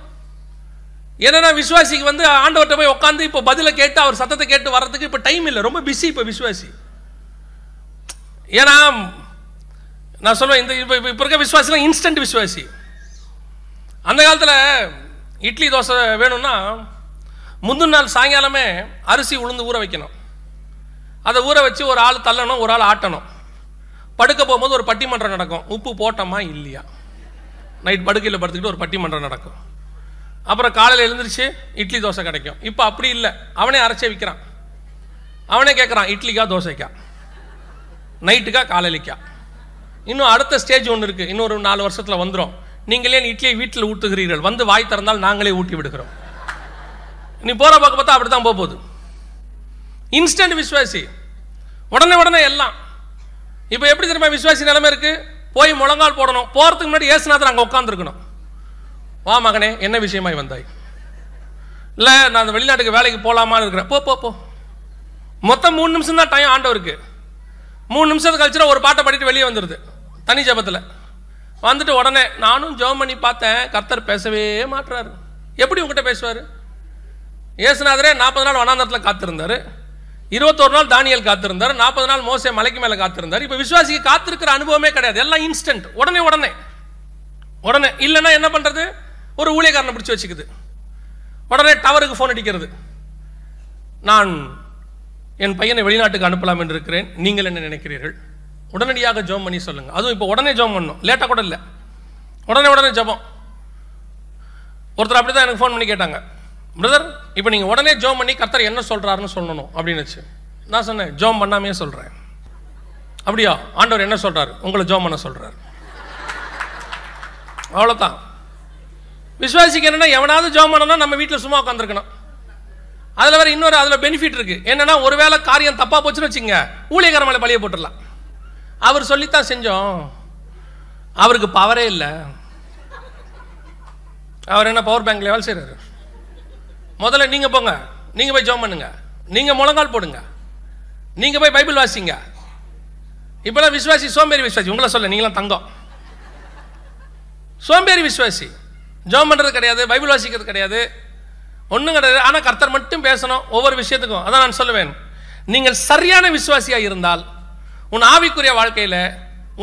ஏன்னா விசுவாசிக்கு வந்து ஆண்டவர்கிட்ட போய் உட்காந்து இப்போ பதிலை கேட்டு அவர் சத்தத்தை கேட்டு வர்றதுக்கு இப்போ டைம் இல்லை. ரொம்ப பிஸி இப்போ விசுவாசி. ஏன்னா நான் சொல்லுவேன் இந்த இப்போ இப்போ இருக்க விசுவாசிலாம் இன்ஸ்டன்ட் விசுவாசி. அந்த காலத்தில் இட்லி தோசை வேணும்னா முந்தின நாள் சாயங்காலமே அரிசி உளுந்து ஊற வைக்கணும். அதை ஊற வச்சு ஒரு ஆள் தள்ளணும் ஒரு ஆள் ஆட்டணும். படுக்க போகும்போது ஒரு பட்டிமன்றம் நடக்கும். உப்பு போட்டோமா இல்லையா? நைட் படுக்கையில் படுத்துக்கிட்டு ஒரு பட்டிமன்றம் நடக்கும். அப்புறம் காலையில் எழுந்திரிச்சு இட்லி தோசை கிடைக்கும். இப்போ அப்படி இல்லை. அவனே அரைச்சே விற்கிறான் அவனே கேட்குறான் இட்லிக்கா தோசைக்கா? நைட்டுக்கா காலையிலிக்கா? இன்னும் அடுத்த ஸ்டேஜ் ஒன்று இருக்குது இன்னொரு நாலு வருஷத்தில் வந்துடும் நீங்களே இட்லியை வீட்டில் ஊட்டுகிறீர்கள். வந்து வாய் திறந்தால் நாங்களே ஊட்டி விடுகிறோம். நீ போகிற பக்கம் பார்த்தா அப்படி தான் போக போகுது. இன்ஸ்டன்ட் விஸ்வாசி உடனே உடனே எல்லாம். இப்போ எப்படி தெரியுமா விஸ்வாசி நிலைமை இருக்கு? போய் முழங்கால் போடணும். போகிறதுக்கு முன்னாடி ஏசுநாதர் அங்கே உட்காந்துருக்கணும் வா மகனே என்ன விஷயமாய் வந்தாய்? இல்லை நான் அந்த வெளிநாட்டுக்கு வேலைக்கு போகலாமான்னு இருக்கிறேன். போ போ போ. மொத்தம் மூணு நிமிஷம் தான் டைம் ஆண்டவருக்கு. மூணு நிமிஷத்துக்கு கழிச்சுனா ஒரு பாட்டை பாடிட்டு வெளியே வந்துடுது தனி ஜபத்தில். வந்துட்டு உடனே நானும் ஜெபம் பண்ணி பார்த்தேன். கர்த்தர் பேசவே மாட்டுறாரு எப்படி உங்ககிட்ட பேசுவார்? ஏசுநாதரே நாற்பது நாள் வனாந்தரத்தில் காத்திருந்தார். இருபத்தோரு நாள் தானியல் காத்திருந்தார். நாற்பது நாள் மோசே மலைக்கு மேலே காத்திருந்தார். இப்போ விசுவாசிக்கு காத்திருக்கிற அனுபவமே கிடையாது. எல்லாம் இன்ஸ்டன்ட் உடனே உடனே. உடனே. இல்லைன்னா என்ன பண்ணுறது ஒரு ஊழியக்காரனை பிடிச்சி வச்சுக்குது. உடனே டவருக்கு ஃபோன் அடிக்கிறது. நான் என் பையனை வெளிநாட்டுக்கு அனுப்பலாம் என்று இருக்கிறேன். நீங்கள் என்ன நினைக்கிறீர்கள்? உடனடியாக ஜோம் பண்ணி சொல்லுங்கள் அதுவும் இப்போ உடனே ஜோம் பண்ணணும் லேட்டாக கூட இல்லை. உடனே உடனே ஜெபம். ஒருத்தர் அப்படி தான் எனக்கு ஃபோன் பண்ணி கேட்டாங்க. பிரதர் இப்போ நீங்கள் உடனே ஜோம் பண்ணி கர்த்தர் என்ன சொல்கிறாருன்னு சொல்லணும் அப்படின்னுச்சு. நான் சொன்னேன் ஜோம் பண்ணாமே சொல்கிறேன் அப்படியா? ஆண்டவர் என்ன சொல்கிறாரு உங்களை ஜோம் பண்ண சொல்கிறார் அவ்வளோதான் விசுவாசிக்கு என்னென்னா எவனாவது ஜோம் பண்ணனா நம்ம வீட்டில் சும்மா உட்காந்துருக்கணும் அதில் வேறு இன்னொரு அதில் பெனிஃபிட் இருக்குது என்னன்னா ஒருவேளை காரியம் தப்பாக போச்சுன்னு வச்சுங்க ஊழியக்கார மேலே பழிய போட்டுடலாம். அவர் சொல்லித்தான் செஞ்சோம். அவருக்கு பவரே இல்லை. அவர் என்ன பவர் பேங்க்ல வேலை செய்கிறாரு முதல்ல நீங்கள் போங்க. நீங்கள் போய் ஜோம் பண்ணுங்க. நீங்கள் முழங்கால் போடுங்க. நீங்கள் போய் பைபிள் வாசிங்க. இப்போலாம் விஸ்வாசி சோம்பேறி விஸ்வாசி உங்களை சொல்ல நீங்களாம் தங்கம். சோம்பேறி விஸ்வாசி ஜோம் பண்ணுறது கிடையாது பைபிள் வாசிக்கிறது கிடையாது. ஒன்றும் கிடையாது. ஆனால் கர்த்தர் மட்டும் பேசணும் ஒவ்வொரு விஷயத்துக்கும். அதான் நான் சொல்லுவேன். நீங்கள் சரியான விசுவாசியாக இருந்தால் உன் ஆவிக்குரிய வாழ்க்கையில்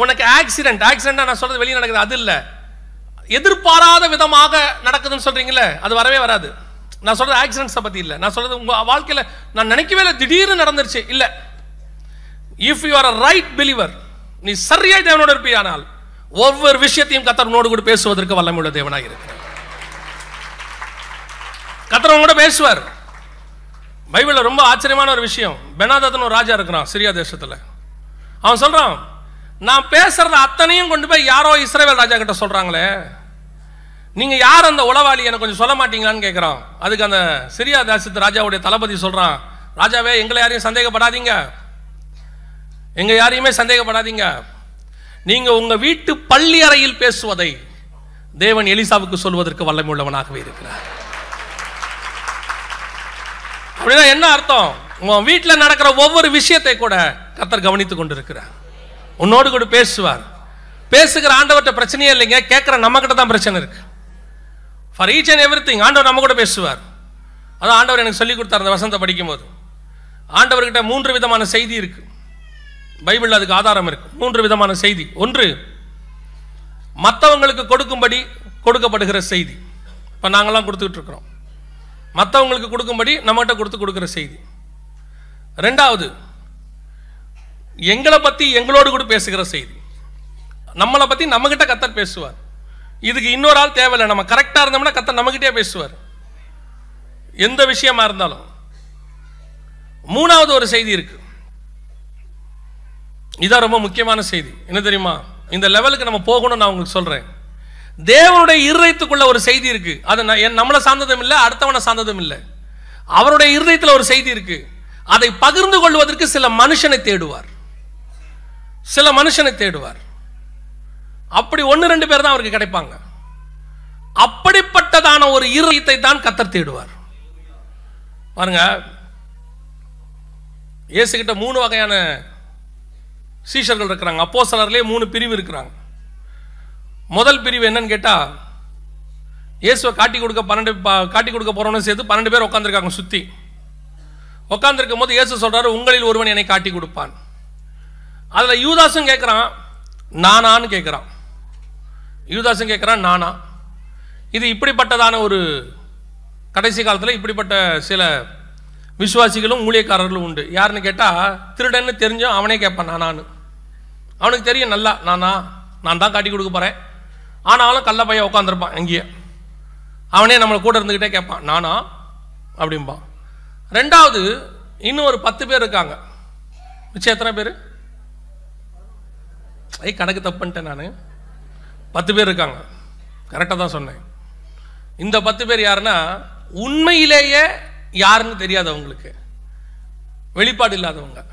உனக்கு ஆக்சிடென்ட் ஆக்சிடென்ட் நான் சொல்கிறது வெளியே நடக்குது. அது இல்லை. எதிர்பாராத விதமாக நடக்குதுன்னு சொல்கிறீங்களே அது வரவே வராது. நான் சொல்றது ஆக்சிடென்ட்ஸை பற்றி இல்லை. நான் சொல்றது உங்கள் வாழ்க்கையில் நான் நினைக்கவே இல்லை திடீர்னு நடந்துருச்சு. இல்லை. If you are a right believer நீ சரியாய் தேவனோடு இருப்பியானால் ஒவ்வொரு விஷயத்தையும் கத்தர் உன்னோடு கூட பேசுவதற்கு வல்லமுள்ள தேவனாக இருக்கிறார். கத்தர் கூட பேசுவார். பைபிளில் ரொம்ப ஆச்சரியமான ஒரு விஷயம். பெனாதத்தன் ஒரு ராஜா இருக்கிறான் சிரியா தேசத்தில். அவன் சொல்கிறான் நான் பேசுறத அத்தனையும் கொண்டு போய் யாரோ இஸ்ரேவேல் ராஜா கிட்ட சொல்றாங்களே. நீங்க யார் அந்த உளவாளி? எனக்கு கொஞ்சம் சொல்ல மாட்டீங்களான்னு கேட்குறான் அதுக்கு அந்த சிரியா தேசத்து ராஜாவுடைய தளபதி சொல்றான். ராஜாவே எங்களை யாரையும் சந்தேகப்படாதீங்க. எங்க யாரையுமே சந்தேகப்படாதீங்க. நீங்க உங்க வீட்டு பள்ளி அறையில் பேசுவதை தேவன் எலிசாவுக்கு சொல்வதற்கு வல்லமுள்ளவனாகவே இருக்கிறார். அப்படின்னா என்ன அர்த்தம்? உன் வீட்டில் நடக்கிற ஒவ்வொரு விஷயத்தை கூட கத்தர் கவனித்துக் கொண்டிருக்கிறார். உன்னோடு கூட பேசுவார். பேசுகிற ஆண்டவர்கிட்ட பிரச்சனையே இல்லைங்க. கேட்குற நம்ம கிட்ட தான் பிரச்சனை இருக்கு. For each and every thing ஆண்டவர் நம்ம கூட பேசுவார். அதான் ஆண்டவர் எனக்கு சொல்லி கொடுத்தார் அந்த வசனத்தை படிக்கும்போது. ஆண்டவர்கிட்ட மூன்று விதமான செய்தி இருக்கு. பைபிளில் அதுக்கு ஆதாரம் இருக்கு. மூன்று விதமான செய்தி. ஒன்று மற்றவங்களுக்கு கொடுக்கும்படி கொடுக்கப்படுகிற செய்தி. இப்போ நாங்கள்லாம் கொடுத்துக்கிட்டு இருக்கிறோம். மற்றவங்களுக்கு கொடுக்கும்படி நம்மகிட்ட கொடுத்து கொடுக்குற செய்தி. ரெண்டாவது எங்களை பற்றி எங்களோடு கூட பேசுகிற செய்தி. நம்மளை பற்றி நம்மகிட்ட கத்தர் பேசுவார். இதுக்கு இன்னொரு ஆள் தேவையில்லை. நம்ம கரெக்டாக இருந்தோம்னா கத்த நம்மகிட்டே பேசுவார். எந்த விஷயமா இருந்தாலும். மூணாவது ஒரு செய்தி இருக்கு. இதான் ரொம்ப முக்கியமான செய்தி. என்ன தெரியுமா? இந்த லெவலுக்கு நம்ம போகணும்னு நான் உங்களுக்கு சொல்றேன். தேவனுடைய இருதயத்துக்குள்ள ஒரு செய்தி இருக்கு. அது என் நம்மளை சார்ந்ததும் இல்லை அடுத்தவனை சார்ந்ததும் இல்லை. அவருடைய இருதயத்தில் ஒரு செய்தி இருக்கு. அதை பகிர்ந்து கொள்வதற்கு சில மனுஷனை தேடுவார். சில மனுஷனை தேடுவார். அப்படி ஒன்று ரெண்டு பேர் தான் அவருக்கு கிடைப்பாங்க. அப்படிப்பட்டதான ஒரு இருதயத்தை தான் கத்தர் தேடுவார். பாருங்க இயேசுகிட்ட மூணு வகையான சீஷர்கள் இருக்கிறாங்க. அப்போ சிலர்லேயே மூணு பிரிவு இருக்கிறாங்க. முதல் பிரிவு என்னன்னு கேட்டால் இயேசுவை காட்டி கொடுக்க பன்னெண்டு காட்டி கொடுக்க போகிறவனும் சேர்த்து பன்னெண்டு பேர் உட்காந்துருக்காங்க சுற்றி உட்காந்துருக்கும் போது இயேசு சொல்கிறாரு உங்களில் ஒருவன் என்னை காட்டி கொடுப்பான். அதில் யூதாசும் கேட்குறான் நானான்னு கேட்குறான் யூதாசன் கேட்குறான் நானா? இது இப்படிப்பட்டதான ஒரு கடைசி காலத்தில் இப்படிப்பட்ட சில விசுவாசிகளும் ஊழியக்காரர்களும் உண்டு. யாருன்னு கேட்டால் திருடன்னு தெரிஞ்சும் அவனே கேட்பான் நானான்னு. அவனுக்கு தெரியும் நல்லா நானா நான் தான் காட்டி கொடுக்க போகிறேன் ஆனாலும் கள்ள பையன் உட்காந்துருப்பான் அங்கேயே அவனே நம்மளை கூட இருந்துக்கிட்டே கேட்பான் நானா? அப்படிம்பான் ரெண்டாவது இன்னும் ஒரு பத்து பேர் இருக்காங்க. மிச்சம் எத்தனை பேர்? ஐ கணக்கு தப்பு பண்ணிட்டேன் நான். பத்து பேர் இருக்காங்க. கரெக்டாக தான் சொன்னேன். இந்த பத்து பேர் யாருன்னா உண்மையிலேயே யாருன்னு தெரியாது அவங்களுக்கு. வெளிப்பாடு இல்லாதவங்க.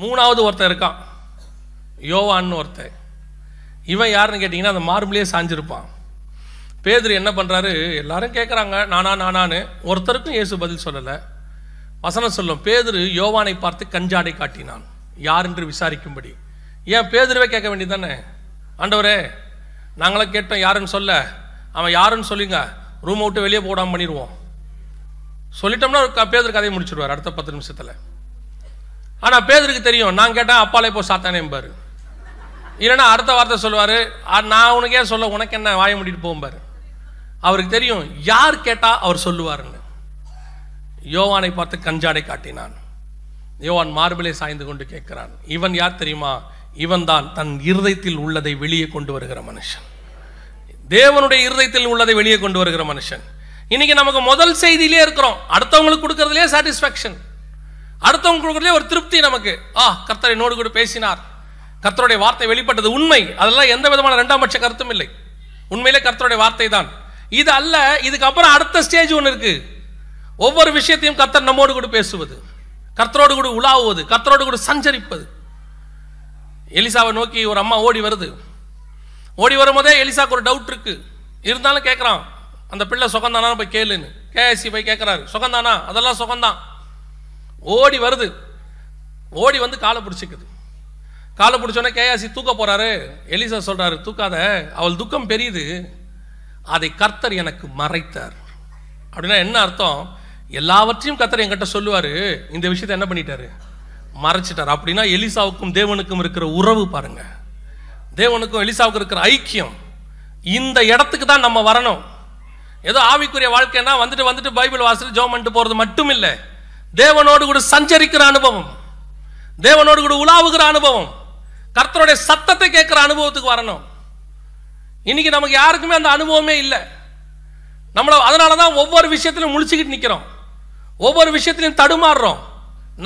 மூணாவது ஒருத்தன் இருக்கான். யோவான்னு ஒருத்தன். இவன் யாருன்னு கேட்டிங்கன்னா அந்த மார்பிளே சாஞ்சிருப்பான். பேதர் என்ன பண்ணுறாரு எல்லாரும் கேட்குறாங்க நானா நானான்னு. ஒருத்தருக்கும் இயேசு பதில் சொல்லலை. வசனம் சொல்லும். பேதுரு யோவானை பார்த்து கஞ்சாடை காட்டினான். யார் என்று விசாரிக்கும்படி. ஏன் பேதுருவே கேட்க வேண்டியதானே ஆண்டவரே நாங்களாம் கேட்டோம் யாருன்னு சொல்ல அவன் யாருன்னு சொல்லுங்க ரூமை விட்டு வெளியே போடாமல் பண்ணிடுவோம் சொல்லிட்டோம்னா ஒரு கதையை முடிச்சிடுவார் அடுத்த பத்து நிமிஷத்தில். ஆனால் பேதருக்கு தெரியும் நான் கேட்டேன் அப்பாலே போ சாத்தானேம்பார் இல்லைன்னா அடுத்த வார்த்தை சொல்லுவார் நான் உனக்கே சொல்ல உனக்கு என்ன வாய முடிட்டு போகும்பார் அவருக்கு தெரியும் யார் கேட்டால் அவர் சொல்லுவாருன்னு. யோவானை பார்த்து கஞ்சாடை காட்டினான். யோவான் மார்பிலே சாய்ந்து கொண்டு கேட்கிறான் இவன் யார் தெரியுமா? இவன் தான் தன் இருதயத்தில் உள்ளதை வெளியே கொண்டு வருகிற மனுஷன். தேவனுடைய இருதயத்தில் உள்ளதை வெளியே கொண்டு வருகிற மனுஷன். இன்னைக்கு நமக்கு முதல் செய்தியிலே இருக்கிறோம். அடுத்தவங்களுக்கு கொடுக்கறதுலே சாட்டிஸ்ஃபேக்ஷன் அடுத்தவங்க கொடுக்கறதுலே ஒரு திருப்தி நமக்கு. ஆ கர்த்தரை நோடு கூட பேசினார். கர்த்தருடைய வார்த்தை வெளிப்பட்டது உண்மை. அதெல்லாம் எந்த விதமான ரெண்டாம் பட்ச கருத்தும் இல்லை. உண்மையிலே கர்த்தருடைய வார்த்தை தான் இது அல்ல இதுக்கப்புறம் அடுத்த ஸ்டேஜ் ஒன்று இருக்கு. ஒவ்வொரு விஷயத்தையும் கர்த்தர் நம்மோடு கூட பேசுவது. கர்த்தரோடு கூட உலாவுவது. கர்த்தரோடு கூட சஞ்சரிப்பது. எலிசாவை நோக்கி ஒரு அம்மா ஓடி வருது. ஓடி வரும்போதே எலிசாவுக்கு ஒரு டவுட் இருக்கு. இருந்தாலும் கேட்குறான் அந்த பிள்ளை சுகந்தானா போய் கேளுன்னு. கேஎஸ்சி போய் கேட்குறாரு சுகந்தானா? அதெல்லாம் சுகந்தான். ஓடி வருது. ஓடி வந்து காலை பிடிச்சிக்குது. காலை பிடிச்சோன்னே கேயாசி தூக்க போகிறாரு எலிசா சொல்கிறாரு தூக்காத அவள் துக்கம் பெரியது. அதை கர்த்தர் எனக்கு மறைத்தார். அப்படின்னா என்ன அர்த்தம்? எல்லாவற்றையும் கர்த்தர் என்கிட்ட சொல்லுவார். இந்த விஷயத்தை என்ன பண்ணிட்டாரு? மறைச்சிட்டார். அப்படின்னா எலிசாவுக்கும் தேவனுக்கும் இருக்கிற உறவு பாருங்க. தேவனுக்கும் எலிசாவுக்கும் இருக்கிற ஐக்கியம். இந்த இடத்துக்கு தான் நம்ம வரணும். ஏதோ ஆவிக்குரிய வாழ்க்கைன்னா வந்துட்டு வந்துட்டு பைபிள் வாசல் ஜோம் பண்ணிட்டு போறது மட்டும் இல்லை தேவனோடு கூட சஞ்சரிக்கிற அனுபவம். தேவனோடு கூட உலாவுகிற அனுபவம். கர்த்தருடைய சத்தத்தை கேட்கிற அனுபவத்துக்கு வரணும். இன்னைக்கு நமக்கு யாருக்குமே அந்த அனுபவமே இல்லை. நம்மளை அதனால தான் ஒவ்வொரு விஷயத்திலும் முழிச்சுக்கிட்டு நிற்கிறோம் ஒவ்வொரு விஷயத்திலையும் தடுமாறுறோம்.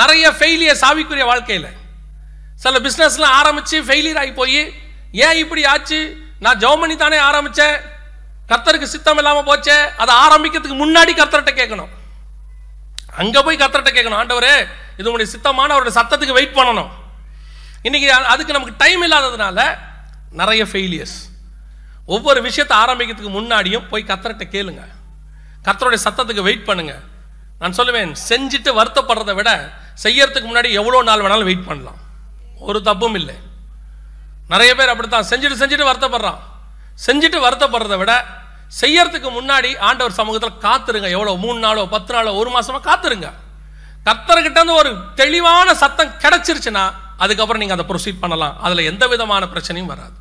நிறைய ஃபெயிலியர் சாவிக்குரிய வாழ்க்கையில். சில பிஸ்னஸ்லாம் ஆரம்பித்து ஃபெயிலியர் ஆகி போய் ஏன் இப்படி ஆச்சு? நான் ஜெபம் தானே ஆரம்பித்தேன் கர்த்தருக்கு சித்தம் இல்லாமல் போச்சே. அதை ஆரம்பிக்கிறதுக்கு முன்னாடி கர்த்தர்கிட்ட கேட்கணும். அங்கே போய் கர்த்தர்கிட்ட கேட்கணும். ஆண்டவரே இது உங்களுடைய சித்தமான அவருடைய சத்தத்துக்கு வெயிட் பண்ணணும். இன்னைக்கு அதுக்கு நமக்கு டைம் இல்லாததுனால நிறைய ஃபெயிலியர்ஸ் ஒவ்வொரு விஷயத்தை ஆரம்பிக்கிறதுக்கு முன்னாடியும் போய் கத்தர்கிட்ட கேளுங்க. கத்தருடைய சத்தத்துக்கு வெயிட் பண்ணுங்கள் நான் சொல்லுவேன் செஞ்சுட்டு வருத்தப்படுறதை விட செய்யறதுக்கு முன்னாடி எவ்வளோ நாள் வேணாலும் வெயிட் பண்ணலாம். ஒரு தப்பும் இல்லை. நிறைய பேர் அப்படித்தான் செஞ்சுட்டு செஞ்சுட்டு வருத்தப்படுறான். செஞ்சுட்டு வருத்தப்படுறதை விட செய்யறதுக்கு முன்னாடி ஆண்டவர் சமூகத்தில் காத்துருங்க. எவ்வளோ மூணு நாளோ பத்து நாளோ ஒரு மாசமா காத்துருங்க. கர்த்தர்கிட்ட ஒரு தெளிவான சத்தம் கிடைச்சிருச்சுன்னா அதுக்கப்புறம் நீங்கள் அதை ப்ரொசீட் பண்ணலாம். அதில் எந்த விதமான பிரச்சனையும் வராது.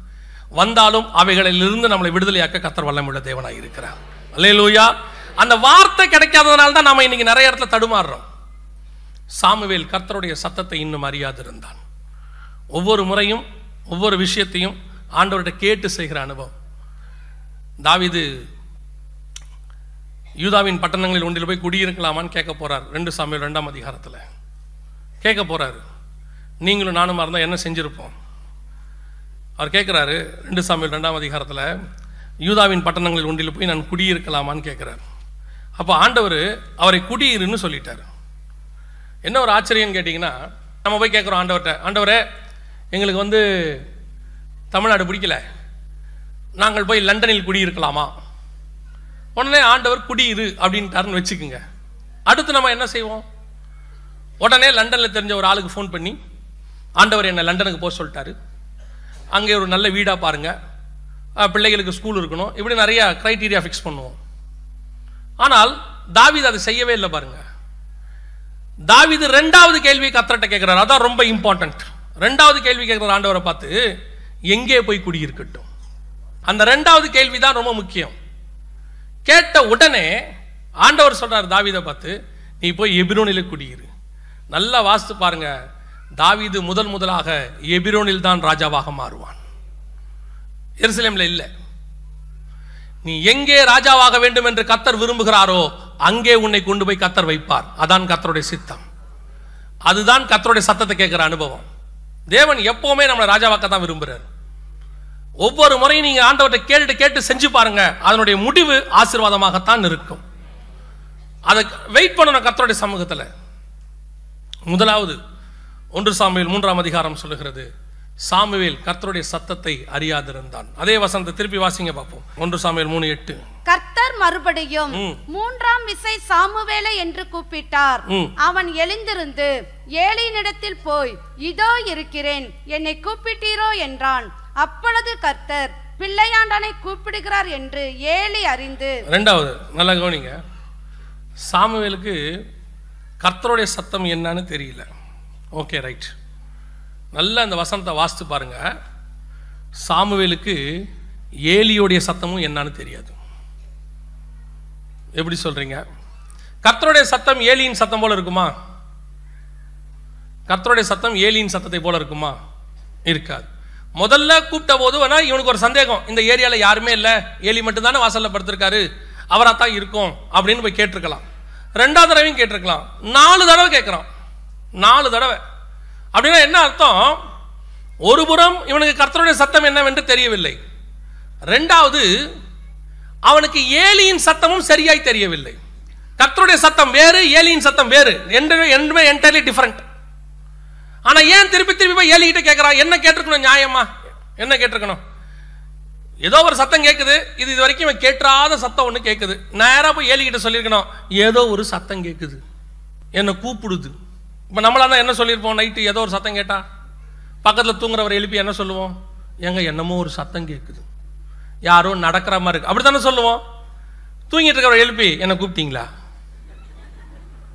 வந்தாலும் அவைகளிலிருந்து நம்மளை விடுதலையாக்க கத்தர் வல்லமுள்ள தேவனாக இருக்கிறார். அல்லேலூயா. அந்த வார்த்தை கிடைக்காததுனால தான் நாம இன்னைக்கு நிறைய இடத்துல தடுமாறுறோம். சாமுவேல் கர்த்தருடைய சத்தத்தை இன்னும் அறியாதிருந்தான். ஒவ்வொரு முறையும் ஒவ்வொரு விஷயத்தையும் ஆண்டவர்கிட்ட கேட்டு செய்கிற அனுபவம். தாவிது யூதாவின் பட்டணங்களில் ஒன்றில் போய் குடியிருக்கலாமான்னு கேட்க போறார். ரெண்டு சாமியல் ரெண்டாம் அதிகாரத்தில். கேட்க போறாரு. நீங்களும் நானுமா இருந்தால் என்ன செஞ்சுருப்போம்? அவர் கேட்குறாரு ரெண்டு சாமியில் ரெண்டாம் அதிகாரத்தில் யூதாவின் பட்டணங்களில் ஒன்றில் போய் நான் குடியிருக்கலாமான்னு கேட்குறாரு. அப்போ ஆண்டவர் அவரை குடியிருன்னு சொல்லிட்டார். என்ன ஒரு ஆச்சரியம்னு கேட்டிங்கன்னா நம்ம போய் கேட்குறோம் ஆண்டவர்கிட்ட ஆண்டவரே எங்களுக்கு வந்து தமிழ்நாடு பிடிக்கல. நாங்கள் போய் லண்டனில் குடியிருக்கலாமா? உடனே ஆண்டவர் குடியிரு அப்படின்ட்டாருன்னு வச்சுக்கோங்க. அடுத்து நம்ம என்ன செய்வோம்? உடனே லண்டனில் தெரிஞ்ச ஒரு ஆளுக்கு ஃபோன் பண்ணி ஆண்டவர் என்னை லண்டனுக்கு போக சொல்லிட்டாரு. அங்கே ஒரு நல்ல வீடாக பாருங்கள் பிள்ளைகளுக்கு ஸ்கூல் இருக்கணும். இப்படி நிறையா க்ரைட்டீரியா ஃபிக்ஸ் பண்ணுவோம். ஆனால் தாவித அதை செய்யவே இல்லை பாருங்க. தாவிது ரெண்டாவது கேள்வி கத்தர்கிட்ட கேட்குறாரு. அதான் ரொம்ப இம்பார்ட்டன்ட் ரெண்டாவது கேள்வி கேட்குற ஆண்டவரை பார்த்து எங்கே போய் குடியிருக்கட்டும்? அந்த ரெண்டாவது கேள்வி தான் ரொம்ப முக்கியம். கேட்ட உடனே ஆண்டவர் சொல்றாரு தாவிதை பார்த்து நீ போய் எபிரோனில் குடியிரு. நல்லா வாஸ்து பாருங்க. தாவிது முதல் முதலாக எபிரோனில் தான் ராஜாவாக மாறுவான். எருசலேம்ல இல்லை. நீ எங்கே ராஜாவாக வேண்டும் என்று கத்தர் விரும்புகிறாரோ அங்கே உன்னை கொண்டு போய் கத்தர் வைப்பார். அதான் கத்தருடைய சித்தம். அதுதான் கத்தருடைய சத்தத்தை கேட்குற அனுபவம். தேவன் எப்பவுமே நம்மளை ராஜாவாக்க தான் விரும்புகிறார் ஒவ்வொரு முறையும் நீங்கள் ஆண்டவர்கிட்ட கேட்டு கேட்டு செஞ்சு பாருங்க அதனுடைய முடிவு ஆசீர்வாதமாகத்தான் இருக்கும். அதை வெயிட் பண்ணணும் கத்தருடைய சமூகத்தில். முதலாவது ஒன்று சாமியில் மூன்றாம் அதிகாரம் சொல்லுகிறது. சாமுவேல் கர்த்தருடைய சத்தத்தை அறியாதிருந்தான். அதே வசனத்தை திருப்பி வாசிங்க பார்ப்போம். ஒன்று சாமுவேல் மூணு எட்டு. கர்த்தர் மறுபடியும். மூன்றாம் விசை சாமுவேலை என்று கூப்பிட்டார். அவன் எழுந்திருந்து ஏலியினிடத்தில் போய் இதோ இருக்கிறேன் என்னை கூப்பிட்டீரோ என்றான். அப்பொழுது கர்த்தர் பிள்ளையாண்டனை கூப்பிடுகிறார் என்று ஏலி அறிந்து ரெண்டாவது நல்லா கவனிங்க. சாமுவேலுக்கு கர்த்தருடைய சத்தம் என்னன்னு தெரியல. Okay right. நல்லா அந்த வசனத்தை வாசித்து பாருங்க. சாமுவேலுக்கு ஏலியோடைய சத்தமும் என்னன்னு தெரியாது. எப்படி சொல்றீங்க? கர்த்தருடைய சத்தம் ஏலியின் சத்தம் போல இருக்குமா? கர்த்தருடைய சத்தம் ஏலியின் சத்தத்தை போல இருக்குமா? இருக்காது. முதல்ல கூப்பிட்ட போது வேணா இவனுக்கு ஒரு சந்தேகம். இந்த ஏரியாவில் யாருமே இல்லை. ஏலி மட்டும் தானே படுத்திருக்காரு. அவராக தான் இருக்கும் அப்படின்னு போய் கேட்டிருக்கலாம். ரெண்டாவது தடவையும் கேட்டிருக்கலாம். நாலு தடவை கேட்குறான் நாலு தடவை. அப்படின்னா என்ன அர்த்தம்? ஒரு புறம் இவனுக்கு கர்த்தருடைய சத்தம் என்னவென்று தெரியவில்லை. ரெண்டாவது அவனுக்கு ஏலியின் சத்தமும் சரியாய் தெரியவில்லை. கர்த்தருடைய சத்தம் வேறு ஏலியின் சத்தம் வேறு. ரெண்டுமே ரெண்டுமே என்டையர்லி டிஃப்ரெண்ட் ஆனால் ஏன் திருப்பி திருப்பி போய் ஏலிகிட்ட கேட்குறான் என்ன கேட்டிருக்கணும் நியாயமா? என்ன கேட்டிருக்கணும்? ஏதோ ஒரு சத்தம் கேட்குது இது இது வரைக்கும் இவன் கேட்டாத சத்தம் ஒன்று கேட்குது நேராக போய் ஏலிகிட்ட சொல்லியிருக்கணும். ஏதோ ஒரு சத்தம் கேட்குது என்னை கூப்பிடுது. இப்போ நம்மளாக தான் என்ன சொல்லியிருப்போம்? நைட்டு ஏதோ ஒரு சத்தம் கேட்டால் பக்கத்தில் தூங்குறவரை எழுப்பி என்ன சொல்லுவோம்? ஏங்க என்னமோ ஒரு சத்தம் கேட்குது யாரோ நடக்கிற மாதிரி இருக்கு. அப்படி தானே சொல்லுவோம்? தூங்கிட்டு இருக்கிறவர் எழுப்பி என்னை கூப்பிட்டீங்களா?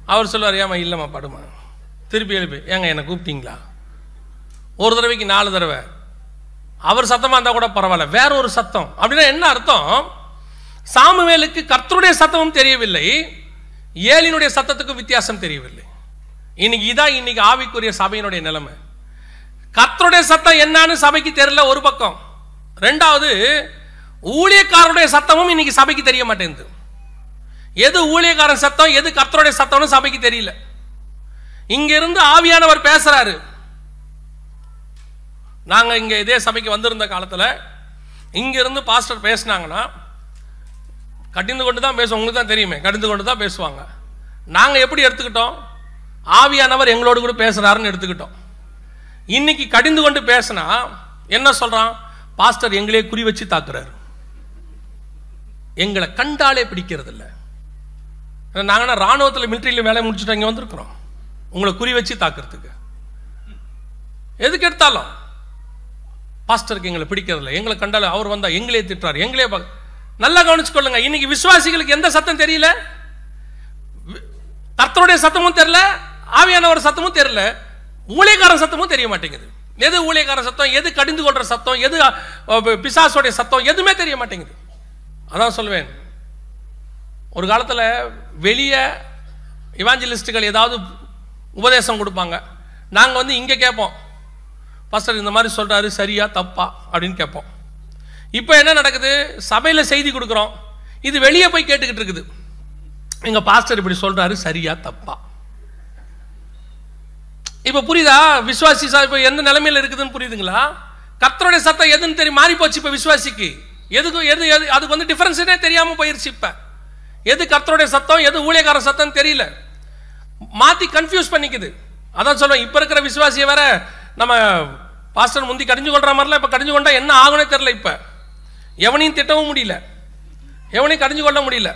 அவர் சொல்லுவார் ஏமா இல்லைம்மா படுமா திருப்பி எழுப்பி ஏங்க என்னை கூப்பிட்டீங்களா? ஒரு தடவைக்கு நாலு தடவை. அவர் சத்தமாக இருந்தால் கூட பரவாயில்ல. வேற ஒரு சத்தம். அப்படின்னா என்ன அர்த்தம்? சாமுவேலுக்கு கர்த்தருடைய சத்தமும் தெரியவில்லை. ஏலினுடைய சத்தத்துக்கும் வித்தியாசம் தெரியவில்லை. இன்னைக்கு இதான் இன்னைக்கு ஆவிக்குரிய சபையினுடைய நிலைமை. கத்தருடைய சத்தம் என்னன்னு சபைக்கு தெரியல ஒரு பக்கம். ரெண்டாவது ஊழியக்காரருடைய சத்தமும் இன்னைக்கு சபைக்கு தெரிய மாட்டேங்குது. எது ஊழியக்காரன் சத்தம் எது கத்தருடைய சத்தம்னு சபைக்கு தெரியல. இங்கிருந்து ஆவியானவர் பேசுறாரு. நாங்கள் இங்கே இதே சபைக்கு வந்திருந்த காலத்தில் இங்கிருந்து பாஸ்டர் பேசினாங்கன்னா கடிந்து கொண்டு தான் பேசுவோம் உங்களுக்கு தான் தெரியுமே கடிந்து கொண்டு தான் பேசுவாங்க. நாங்கள் எப்படி எடுத்துக்கிட்டோம்? ஆவியானவர் எங்களோடு கூட பேசுறாருன்னு எடுத்துக்கிட்டோம். இன்னைக்கு கடிந்து கொண்டு பேசினா என்ன சொல்றான்? பாஸ்டர் எங்களே குறி வச்சு தாக்குறாரு. எங்களை கண்டாலே பிடிக்கிறது இல்லை நாங்கன்னா ராணுவத்தில் மிலிட்ரியில் வேலை முடிச்சுட்டு இங்கே வந்திருக்கிறோம். உங்களை குறி வச்சு தாக்குறதுக்கு. எதுக்கு எடுத்தாலும்? பாஸ்டருக்கு எங்களை பிடிக்கிறதில்ல. எங்களை கண்டாலும் அவர் வந்தா எங்களே திட்டுறாரு. எங்களே நல்லா கவனிச்சுக்கொள்ளுங்க. இன்னைக்கு விசுவாசிகளுக்கு எந்த சத்தம் தெரியல? கர்த்தருடைய சத்தமும் தெரியல. ஆவியானவர் சத்தமும் தெரியல ஊழியக்காரன் சத்தமும் தெரிய மாட்டேங்குது. எது ஊழியக்காரன் சத்தம் எது கடிந்து கொள்ற சத்தம் எது அஹ், பிசாசோடைய சத்தம் எதுவுமே தெரிய மாட்டேங்குது. அதான் சொல்வேன். ஒரு காலத்தில் வெளியே இவாஞ்சலிஸ்ட்டுகள் ஏதாவது உபதேசம் கொடுப்பாங்க. நாங்கள் வந்து இங்கே கேட்போம். பாஸ்டர் இந்த மாதிரி சொல்கிறாரு சரியா தப்பா? அப்படின்னு கேட்போம். இப்போ என்ன நடக்குது? சபையில் செய்தி கொடுக்குறோம். இது வெளியே போய் கேட்டுக்கிட்டு இருக்குது. எங்க பாஸ்டர் இப்படி சொல்றாரு சரியா தப்பா? இப்போ புரியுதா? விசுவாசி இப்போ எந்த நிலைமையில இருக்குதுன்னு புரியுதுங்களா? கத்தருடைய சத்தம் எதுன்னு தெரியும் மாறி போச்சு இப்போ விசுவாசிக்கு. எதுக்கு எது எது அதுக்கு வந்து டிஃபரன்ஸே தெரியாம போயிருச்சு இப்போ. எது கத்தருடைய சத்தம் எது ஊழியக்கார சத்தம் தெரியல. மாத்தி கன்ஃபியூஸ் பண்ணிக்குது. அதான் சொல்லுவேன் இப்போ இருக்கிற விசுவாசியை வேற நம்ம பாஸ்டர் முந்தி கடிஞ்சு கொள்ற மாதிரிலாம் இப்போ கடிஞ்சு கொண்டா என்ன ஆகுனே தெரியல இப்போ. எவனையும் திட்டவும் முடியல. எவனையும் கடிஞ்சு கொள்ள முடியல.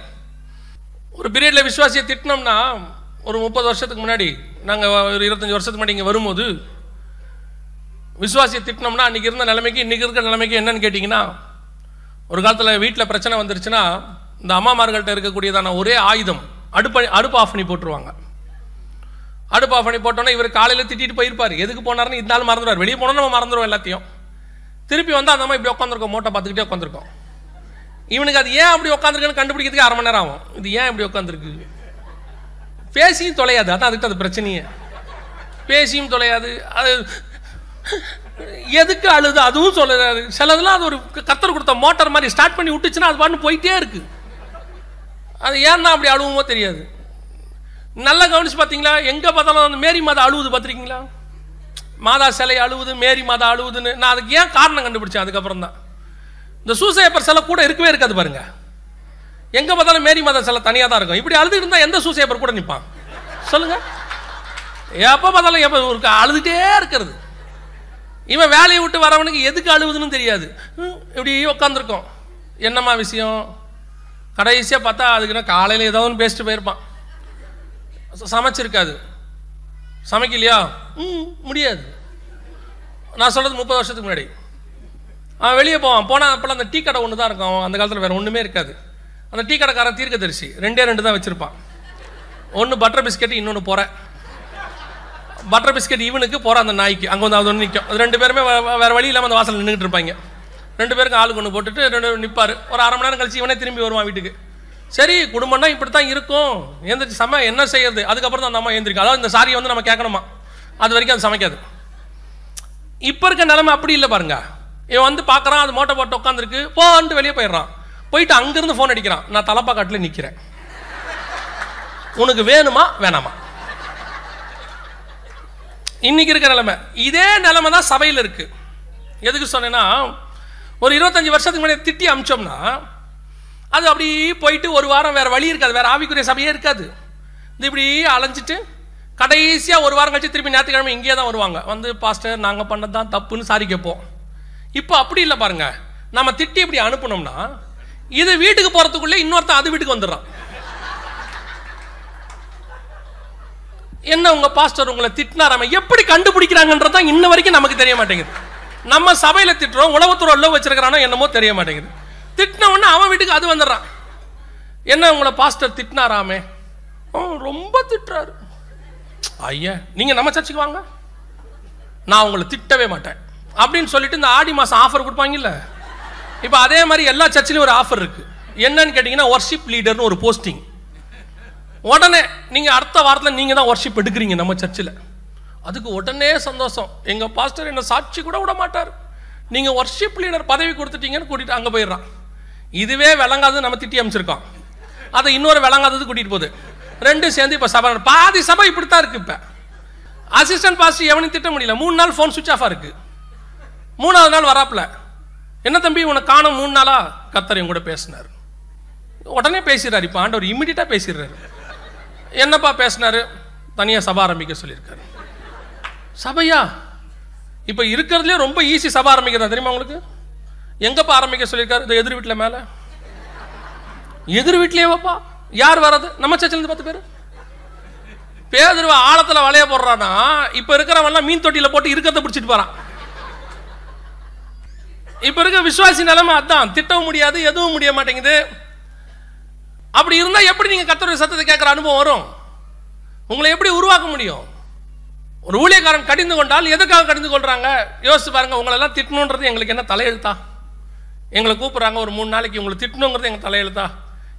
ஒரு பீரியடில் விசுவாசியை திட்டினோம்னா ஒரு முப்பது வருஷத்துக்கு முன்னாடி நாங்கள் ஒரு இருபத்தஞ்சி வருஷத்துக்கு முன்னாடி இங்கே வரும்போது விசுவாசியை திட்டினோம்னா அன்றைக்கி இருந்த நிலைமைக்கு இன்றைக்கி இருக்கிற நிலைமைக்கு என்னன்னு கேட்டிங்கன்னா ஒரு காலத்தில் வீட்டில் பிரச்சனை வந்துருச்சுன்னா இந்த அம்மாமார்கள்ட்ட இருக்கக்கூடியதான ஒரே ஆயுதம் அடுப்ப அடுப்பு ஆஃப் பண்ணி போட்டுருவாங்க. அடுப்பு ஆஃப் பண்ணி போட்டோன்னா இவர் காலையில் திட்டிட்டு போயிருப்பார். எதுக்கு போனாருன்னு இந்த நாள் மறந்துடுவார். வெளியே போனால் நம்ம மறந்துடுவோம் எல்லாத்தையும். திருப்பி வந்து அந்த அம்மா இப்படி உட்காந்துருக்கோம் மோட்டை பார்த்துக்கிட்டே உட்காந்துருக்கோம் இவனுக்கு அது ஏன் அப்படி உட்காந்துருக்குன்னு கண்டுபிடிக்கிறதுக்கு அரை மணி நேரம் ஆகும். இது ஏன் இப்படி உட்காந்துருக்கு பேசியும் தொலையாது. அதான் அதுக்கு அது பிரச்சனையே. பேசியும் தொலையாது. அது எதுக்கு அழுது? அதுவும் சொல்லாது சிலதெல்லாம் அது ஒரு கத்தர் கொடுத்த மோட்டார் மாதிரி ஸ்டார்ட் பண்ணி விட்டுச்சுன்னா அது பாட்டு போயிட்டே இருக்கு. அது ஏன்னா அப்படி அழுவுமோ தெரியாது. நல்லா கவனிச்சு பார்த்தீங்களா எங்கே பார்த்தாலும் அந்த மேரி மாதம் அழுவுது பார்த்துருக்கீங்களா? மாதா சிலை அழுவுது மேரி மாதா அழுவுதுன்னு. நான் அதுக்கு ஏன் காரணம் கண்டுபிடிச்சேன்? அதுக்கப்புறம் தான் இந்த சூசையப்பர் சிலை கூட இருக்கவே இருக்காது பாருங்கள் எங்கே பார்த்தாலும் மேரி மாதா சிலை தனியாக தான் இருக்கும். இப்படி அழுது இருந்தால் எந்த சூசேப்பர் கூட நிற்பான் சொல்லுங்கள் எப்போ பார்த்தாலும் எப்போ ஒரு அழுதுகிட்டே இருக்கிறது. இவன் வேலையை விட்டு வரவனுக்கு எதுக்கு அழுகுதுன்னு தெரியாது. இப்படி உட்காந்துருக்கோம் என்னம்மா விஷயம்? கடைசியாக பார்த்தா அதுக்குன்னா காலையில் ஏதோ ஒன்று பேசிட்டு போயிருப்பான். சமைச்சிருக்காது. சமைக்கலையா? ம் முடியாது. நான் சொல்கிறது முப்பது வருஷத்துக்கு முன்னாடி. அவன் வெளியே போவான். போனால் அப்போல்லாம் அந்த டீ கடை ஒன்று தான் இருக்கும். அந்த காலத்தில் வேறு ஒன்றுமே இருக்காது. அந்த டீ கடைக்காரன் தீர்க்க தரிசி ரெண்டே ரெண்டு தான் வச்சுருப்பான். ஒன்று பட்டர் பிஸ்கெட் இன்னொன்று போகிற பட்டர் பிஸ்கெட் இவனுக்கு போகிற அந்த நாய்க்கு. அங்கே வந்து அது ஒன்று நிற்கும் அது ரெண்டு பேருமே வேறு வழி இல்லாமல் அந்த வாசல் நின்றுட்டு இருப்பாங்க. ரெண்டு பேருக்கும் ஆளுக்கு ஒன்று போட்டுட்டு ரெண்டு நிற்பார் ஒரு அரை மணி நேரம் கழிச்சு இவனே திரும்பி வருவான் வீட்டுக்கு. சரி குடும்பம்னா இப்படி தான் இருக்கும். எந்திரிச்சு சம என்ன செய்யறது? அதுக்கப்புறம் தான் அந்த அம்மா அதாவது இந்த சாரியை வந்து நம்ம கேட்கணுமா? அது வரைக்கும் அது சமைக்காது. இப்போ இருக்க நிலைமை அப்படி இல்லை பாருங்க. இவன் வந்து பார்க்குறான் அது மோட்டை போட்டு உட்காந்துருக்கு போன்ட்டு வெளியே போயிடுறான். போயிட்டு அங்கேருந்து ஃபோன் அடிக்கிறான். நான் தலப்பா காட்டில் நிற்கிறேன் உனக்கு வேணுமா? வேணாமா? இன்னைக்கு இருக்கிற நிலைமை. இதே நிலைமை தான் சபையில் இருக்கு. எதுக்கு சொன்னேன்னா ஒரு இருபத்தஞ்சு வருஷத்துக்கு முன்னாடி திட்டி அமிச்சோம்னா அது அப்படி போயிட்டு ஒரு வாரம் வேற வழி இருக்காது. வேற ஆவிக்குரிய சபையே இருக்காது. இது இப்படி அலைஞ்சிட்டு கடைசியாக ஒரு வாரம் கழிச்சு திருப்பி ஞாயிற்றுக்கிழமை இங்கேயே தான் வருவாங்க. வந்து பாஸ்டர் நாங்கள் பண்ணது தான் தப்புன்னு சாரி கேட்போம். இப்போ அப்படி இல்லை பாருங்க. நம்ம திட்டி இப்படி அனுப்பினோம்னா இது வீட்டுக்கு போறதுக்குள்ளே இன்னொருத்தன் அது வீட்டுக்கு வந்துடுறான். என்ன உங்க பாஸ்டர் உங்களை திட்டினாராம எப்படி கண்டுபிடிக்கிறாங்கன்றது தான் இன்ன வரைக்கும் நமக்கு தெரிய மாட்டேங்குது. நம்ம சபையில திட்டுறோம் உளவுத்துறை உள்ள வச்சிருக்கிறானோ என்னமோ தெரிய மாட்டேங்குது. திட்டின உடனே அவன் வீட்டுக்கு அது வந்துடுறான். என்ன உங்களை பாஸ்டர் திட்டினாராமே? ரொம்ப திட்டுறாரு. ஐயா நீங்க நம்ம சர்ச்சுக்கு வாங்க. நான் உங்களை திட்டவே மாட்டேன். அப்படின்னு சொல்லிட்டு இந்த ஆடி மாசம் ஆஃபர் கொடுப்பாங்கல்ல? இப்போ அதே மாதிரி எல்லா சர்ச்சிலையும் ஒரு ஆஃபர் இருக்கு. என்னன்னு கேட்டிங்கன்னா ஒர்ஷிப் லீடர்னு ஒரு போஸ்டிங் உடனே நீங்கள் அடுத்த வாரத்தில் நீங்கள் தான் ஒர்ஷிப் எடுக்கிறீங்க நம்ம சர்ச்சில் அதுக்கு உடனே சந்தோஷம். எங்கள் பாஸ்டர் என்ன சாட்சி கூட விட மாட்டார். நீங்கள் ஒர்ஷிப் லீடர் பதவி கொடுத்துட்டீங்கன்னு கூட்டிகிட்டு அங்கே போயிடுறான். இதுவே விளங்காதது நம்ம திட்டி அமைச்சிருக்கோம் அதை இன்னொரு விளங்காதது கூட்டிகிட்டு போகுது. ரெண்டும் சேர்ந்து இப்போ சபை பாதி சபை இப்படி தான் இருக்குது இப்போ. அசிஸ்டன்ட் பாஸ்டர் எவனையும் திட்ட முடியல. மூணு நாள் ஃபோன் சுவிச் ஆஃபாக இருக்குது மூணாவது நாள் வராப்புல. என்ன தம்பி உன்னை காணும் மூணு நாளா? கத்தர் என் கூட பேசினார். உடனே பேசிடுறாரு. இப்போ ஆண்டவர் இம்மிடியட்டாக பேசிடுறாரு. என்னப்பா பேசினார்? தனியாக சபை ஆரம்பிக்க சொல்லியிருக்காரு. சபையா? இப்போ இருக்கிறதுலே ரொம்ப ஈஸி சபை ஆரம்பிக்கிறதா தெரியுமா உங்களுக்கு? எங்கப்பா ஆரம்பிக்க சொல்லியிருக்காரு? இந்த எதிர் வீட்டில் மேலே. எதிர் வீட்லேயேவாப்பா? யார் வர்றது? நம்ம சர்ச்சிலேருந்து பத்து பேர். பேதருவ ஆழத்தில் வளைய போடுறான்னா இப்போ இருக்கிறவன்லாம் மீன் தொட்டியில் போட்டு இருக்கிறத பிடிச்சிட்டு போகிறான் இப்போ இருக்க விசுவாசி நிலைமை அதான். திட்டவும் முடியாது எதுவும் முடிய மாட்டேங்குது. அப்படி இருந்தால் எப்படி நீங்கள் கத்தருடைய சத்தத்தை கேட்குற அனுபவம் வரும்? உங்களை எப்படி உருவாக்க முடியும்? ஒரு ஊழியக்காரன் கடிந்து கொண்டால் எதுக்காக கடிந்து கொள்கிறாங்க யோசிச்சு பாருங்கள் உங்களை எல்லாம் திட்டணுன்றது எங்களுக்கு என்ன தலையெழுத்தா? எங்களை கூப்பிட்றாங்க ஒரு மூணு நாளைக்கு உங்களை திட்டணுங்கிறது எங்கள் தலையெழுத்தா?